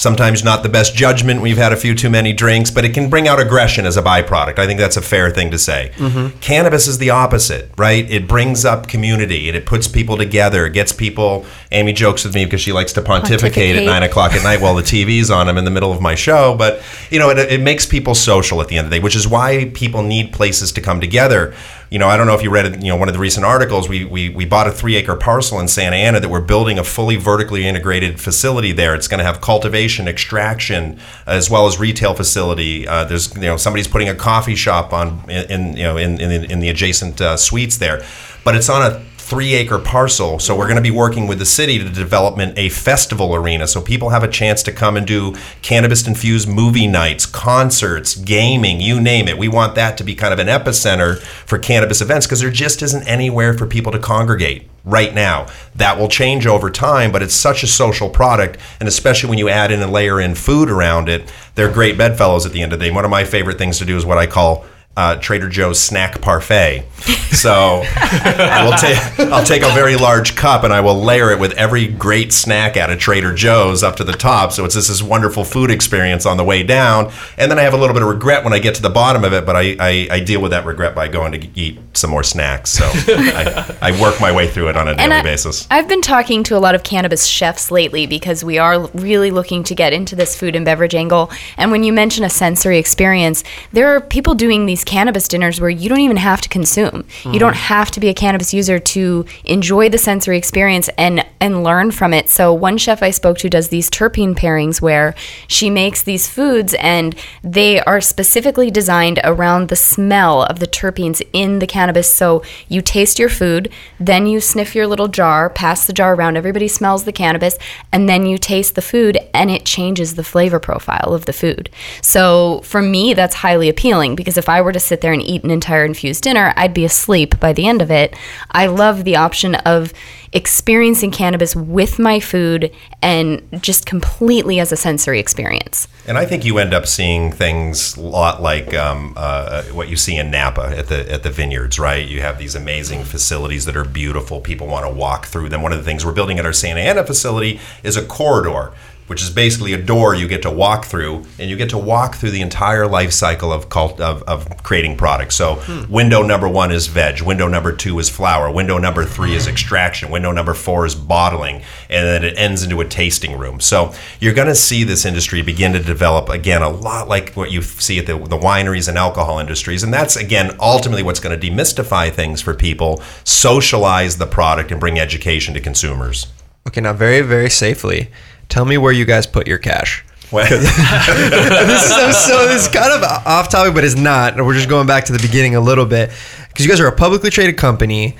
sometimes not the best judgment when you've had a few too many drinks, but it can bring out aggression as a byproduct. I think that's a fair thing to say. Mm-hmm. Cannabis is the opposite, right? It brings up community and it puts people together. It gets people. Amy jokes with me because she likes to pontificate, at nine o'clock at night while the TV's on. I'm in the middle of my show, but you know, it, it makes people social at the end of the day, which is why people need places to come together. You know, I don't know if you read, you know, one of the recent articles. We we, we bought a three acre parcel in Santa Ana that we're building a fully vertically integrated facility there. It's going to have cultivation, extraction, as well as retail facility. Uh, there's you know somebody's putting a coffee shop on in, in you know in in, in the adjacent uh, suites there, but it's on a three acre parcel. So we're going to be working with the city to development a festival arena so people have a chance to come and do cannabis infused movie nights, concerts, gaming, you name it. We want that to be kind of an epicenter for cannabis events because there just isn't anywhere for people to congregate right now. That will change over time, but it's such a social product and especially when you add in and layer in food around it, they're great bedfellows at the end of the day. One of my favorite things to do is what I call uh, Trader Joe's snack parfait. So I will take I'll take a very large cup and I will layer it with every great snack out of Trader Joe's up to the top. So it's just this wonderful food experience on the way down. And then I have a little bit of regret when I get to the bottom of it, but I, I, I deal with that regret by going to eat some more snacks. So I, I work my way through it on a daily I, basis. I've been talking to a lot of cannabis chefs lately because we are really looking to get into this food and beverage angle. And when you mention a sensory experience, there are people doing these cannabis dinners where you don't even have to consume. You don't mm. have to be a cannabis user to enjoy the sensory experience and and learn from it. So one chef I spoke to does these terpene pairings where she makes these foods and they are specifically designed around the smell of the terpenes in the cannabis. So you taste your food, then you sniff your little jar, pass the jar around, everybody smells the cannabis, and then you taste the food and it changes the flavor profile of the food. So for me, that's highly appealing because if I were to sit there and eat an entire infused dinner, I'd be asleep by the end of it. I love the option of experiencing cannabis with my food and just completely as a sensory experience. And I think you end up seeing things a lot like um, uh, what you see in Napa at the at the vineyards, right? You have these amazing facilities that are beautiful. People want to walk through them. One of the things we're building at our Santa Ana facility is a corridor, which is basically a door you get to walk through, and you get to walk through the entire life cycle of cult, of, of creating products. So, hmm. window number one is veg. Window number two is flower. Window number three is hmm. extraction. Window number four is bottling, and then it ends into a tasting room. So, you're going to see this industry begin to develop again a lot like what you see at the, the wineries and alcohol industries, and that's again ultimately what's going to demystify things for people, socialize the product, and bring education to consumers. okay now very very safely tell me where you guys put your cash this is so, this is kind of off topic, but it's not. We're just going back to the beginning a little bit because you guys are a publicly traded company.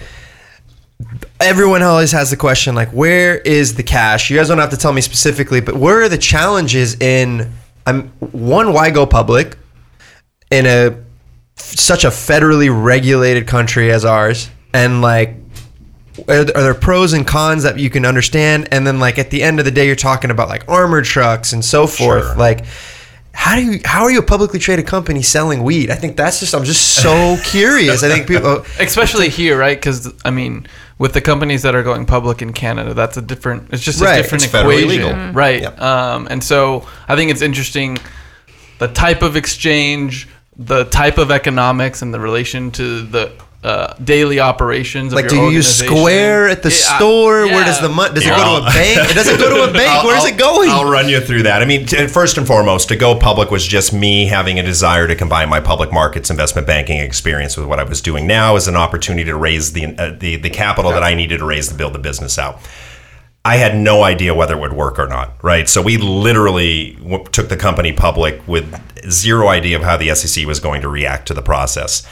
Everyone always has the question like, where is the cash? You guys don't have to tell me specifically, but where are the challenges in? I'm one. Why go public in a such a federally regulated country as ours? And like, are there, are there pros and cons that you can understand and then like at the end of the day you're talking about like armored trucks and so forth Sure. like how do you how are you a publicly traded company selling weed i think that's just i'm just so curious i think people especially here, right? Because I mean, with the companies that are going public in Canada, that's a different. It's just Right, a different it's federally equation, legal. Mhm. right? Yep. Um, and so I think it's interesting the type of exchange, the type of economics, and the relation to the uh, daily operations. Of Like, your do you use. Square at the Yeah, I- store? Where does the money? Does Here, it go to a bank? It doesn't go to a bank. Where's it going? I'll run you through that. I mean, t- first and foremost, to go public was just me having a desire to combine my public markets investment banking experience with what I was doing now as an opportunity to raise the uh, the, the capital that I needed to raise to build the business out. I had no idea whether it would work or not, right? So we literally w- took the company public with zero idea of how the SEC was going to react to the process.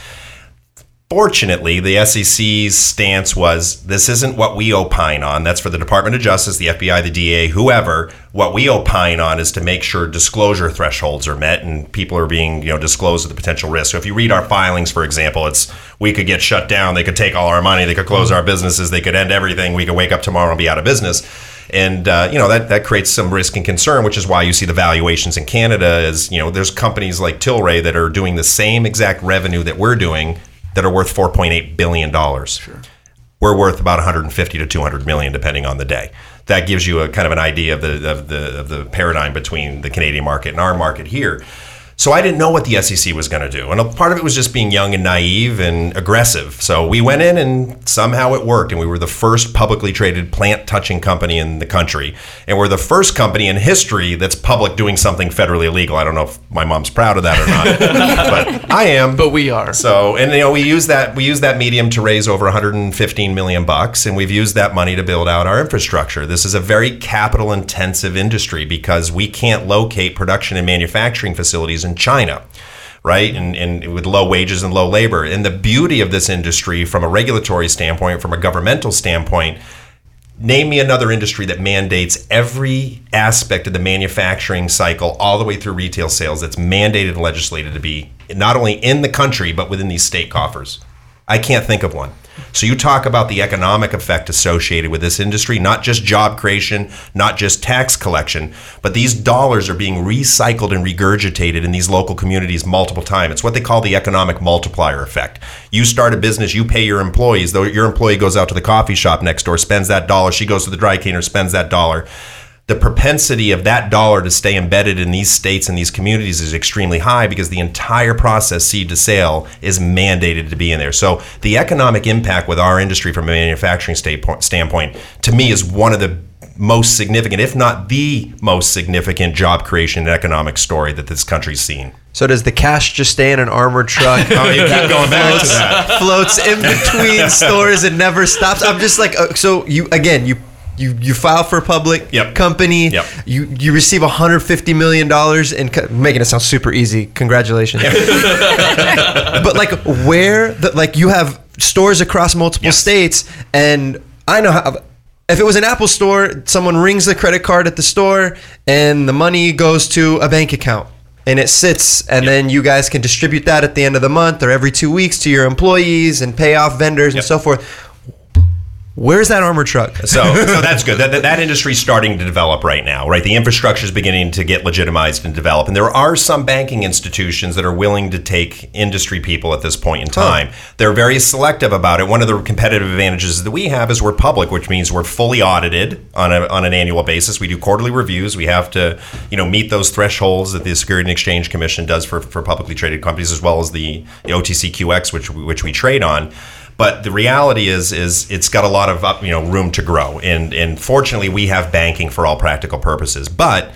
Fortunately, the SEC's stance was this isn't what we opine on. That's for the Department of Justice, the FBI, the DA, whoever. What we opine on is to make sure disclosure thresholds are met and people are being, you know, disclosed of the potential risk. So if you read our filings, for example, it's we could get shut down, they could take all our money, they could close our businesses, they could end everything, we could wake up tomorrow and be out of business. And uh, you know that that creates some risk and concern, which is why you see the valuations in Canada. Is you know, there's companies like Tilray that are doing the same exact revenue that we're doing that are worth 4.8 billion dollars. Sure. We're worth about 150 to 200 million, depending on the day. That gives you a kind of an idea of the of the of the paradigm between the Canadian market and our market here. So I didn't know what the SEC was going to do, and a part of it was just being young and naive and aggressive. So we went in, and somehow it worked, and we were the first publicly traded plant touching company in the country, and we're the first company in history that's public doing something federally illegal. I don't know if my mom's proud of that or not, but I am. But we are. So, and you know, we use that we use that medium to raise over 115 million bucks, and we've used that money to build out our infrastructure. This is a very capital intensive industry because we can't locate production and manufacturing facilities in China. Right, and, and with low wages and low labor. And the beauty of this industry, from a regulatory standpoint, from a governmental standpoint, name me another industry that mandates every aspect of the manufacturing cycle all the way through retail sales that's mandated and legislated to be not only in the country but within these state coffers i can't think of one so you talk about the economic effect associated with this industry not just job creation not just tax collection but these dollars are being recycled and regurgitated in these local communities multiple times. It's what they call the economic multiplier effect. You start a business you pay your employees. Though your employee goes out to the coffee shop next door spends that dollar she goes to the dry cleaner spends that dollar the propensity of that dollar to stay embedded in these states and these communities is extremely high because the entire process seed to sale is mandated to be in there. So the economic impact with our industry from a manufacturing standpoint to me is one of the most significant, if not the most significant job creation and economic story that this country's seen. So does the cash just stay in an armored truck? Oh, you keep going back to floats, that. floats in between stores and never stops. I'm just like, uh, so you again, you you you file for a public Yep. company. Yep. You you receive 150 million dollars in co- making it sound super easy. Congratulations. but like where the, like you have stores across multiple Yes. states, and I know how. If it was an Apple store, someone rings the credit card at the store, and the money goes to a bank account. And it sits, and then you guys can distribute that at the end of the month or every two weeks to your employees and pay off vendors and so forth. Where's that armored truck? So, so that's good. That, that, that industry's starting to develop right now, right? The infrastructure is beginning to get legitimized and develop. And there are some banking institutions that are willing to take industry people at this point in time. They're very selective about it. One of the competitive advantages that we have is we're public, which means we're fully audited on, a, on an annual basis. We do quarterly reviews. We have to, you know, meet those thresholds that the Security and Exchange Commission does for, for publicly traded companies, as well as the, the OTCQX, which which we trade on. But the reality is, is it's got a lot of you know room to grow, and and fortunately we have banking for all practical purposes. But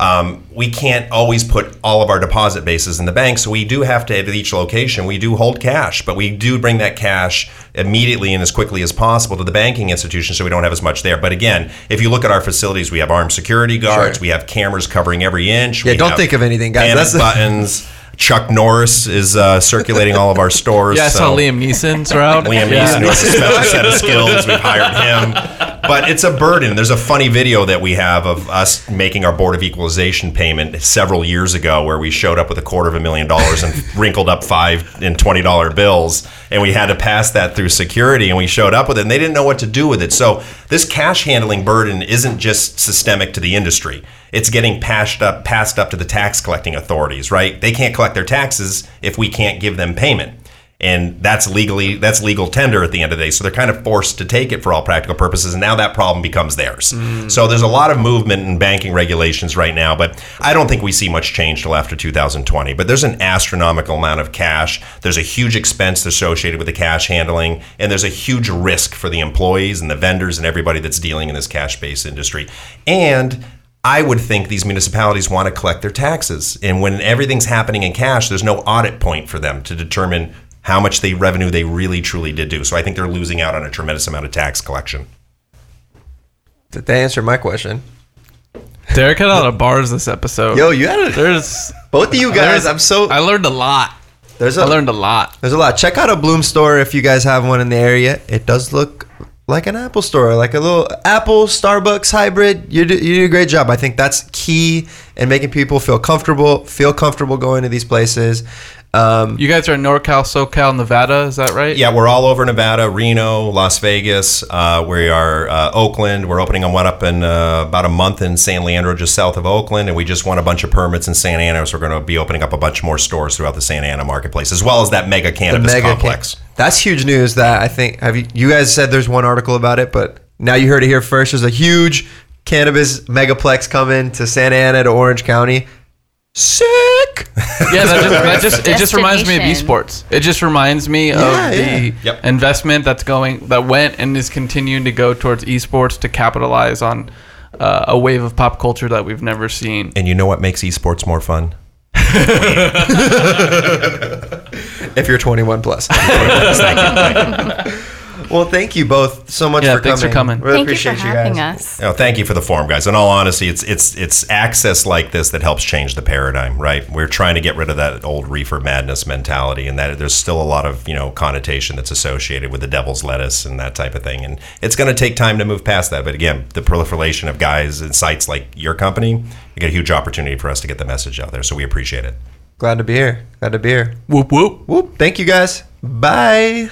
um, we can't always put all of our deposit bases in the bank, so we do have to at each location we do hold cash, but we do bring that cash immediately and as quickly as possible to the banking institution, so we don't have as much there. But again, if you look at our facilities, we have armed security guards, Sure. we have cameras covering every inch. Yeah, don't think of anything, guys. That's buttons. Chuck Norris is uh, circulating all of our stores. Yeah, I saw so- Liam Neeson's route. Liam yeah. Neeson has a special set of skills. We've hired him. But it's a burden. There's a funny video that we have of us making our Board of Equalization payment several years ago where we showed up with a quarter of a million dollars and wrinkled up five and $20 bills. And we had to pass that through security and we showed up with it and they didn't know what to do with it. So this cash handling burden isn't just systemic to the industry. It's getting passed up, passed up to the tax collecting authorities, right? They can't collect their taxes if we can't give them payment. And that's legally that's legal tender at the end of the day. So they're kind of forced to take it for all practical purposes. And now that problem becomes theirs. Mm. So there's a lot of movement in banking regulations right now, but I don't think we see much change till after 2020. But there's an astronomical amount of cash. There's a huge expense associated with the cash handling, and there's a huge risk for the employees and the vendors and everybody that's dealing in this cash-based industry. And I would think these municipalities want to collect their taxes. And when everything's happening in cash, there's no audit point for them to determine how much the revenue they really truly did do. So I think they're losing out on a tremendous amount of tax collection. Did they answer my question? Derek had a lot of bars this episode. Yo, you had it. there's Both of you guys, I'm so. I learned a lot. There's I a learned a lot. there's a lot. Check out a Blüm store if you guys have one in the area. It does look like an Apple store, like a little Apple Starbucks hybrid. You do, you do a great job. I think that's key in making people feel comfortable, feel comfortable going to these places. Um, You guys are in NorCal, SoCal, Nevada. Is that right? Yeah, we're all over Nevada, Reno, Las Vegas. Uh, we are uh, Oakland. We're opening one up in uh, about a month in San Leandro, just south of Oakland, and we just won a bunch of permits in Santa Ana, so we're going to be opening up a bunch more stores throughout the Santa Ana marketplace, as well as that mega cannabis mega complex. ca- That's huge news. That I think have you, you guys said there's one article about it, but now you heard it here first. There's a huge cannabis megaplex coming to Santa Ana to Orange County. Sick. Yeah, that just, that just it just reminds me of esports. It just reminds me Yeah, of the. Yep. investment that's going that went and is continuing to go towards esports to capitalize on uh, a wave of pop culture that we've never seen. And you know what makes esports more fun? if you're 21 plus. Well, thank you both so much Yeah, for thanks coming. for coming. Really Thank you for appreciate you, having guys. us. No, thank you for the forum, guys. In all honesty, it's it's it's access like this that helps change the paradigm, right? We're trying to get rid of that old reefer madness mentality, and that there's still a lot of you know connotation that's associated with the devil's lettuce and that type of thing, and it's going to take time to move past that. But again, the proliferation of guys and sites like your company, you get a huge opportunity for us to get the message out there. So we appreciate it. Glad to be here. Glad to be here. Whoop whoop. Whoop. Thank you guys. Bye.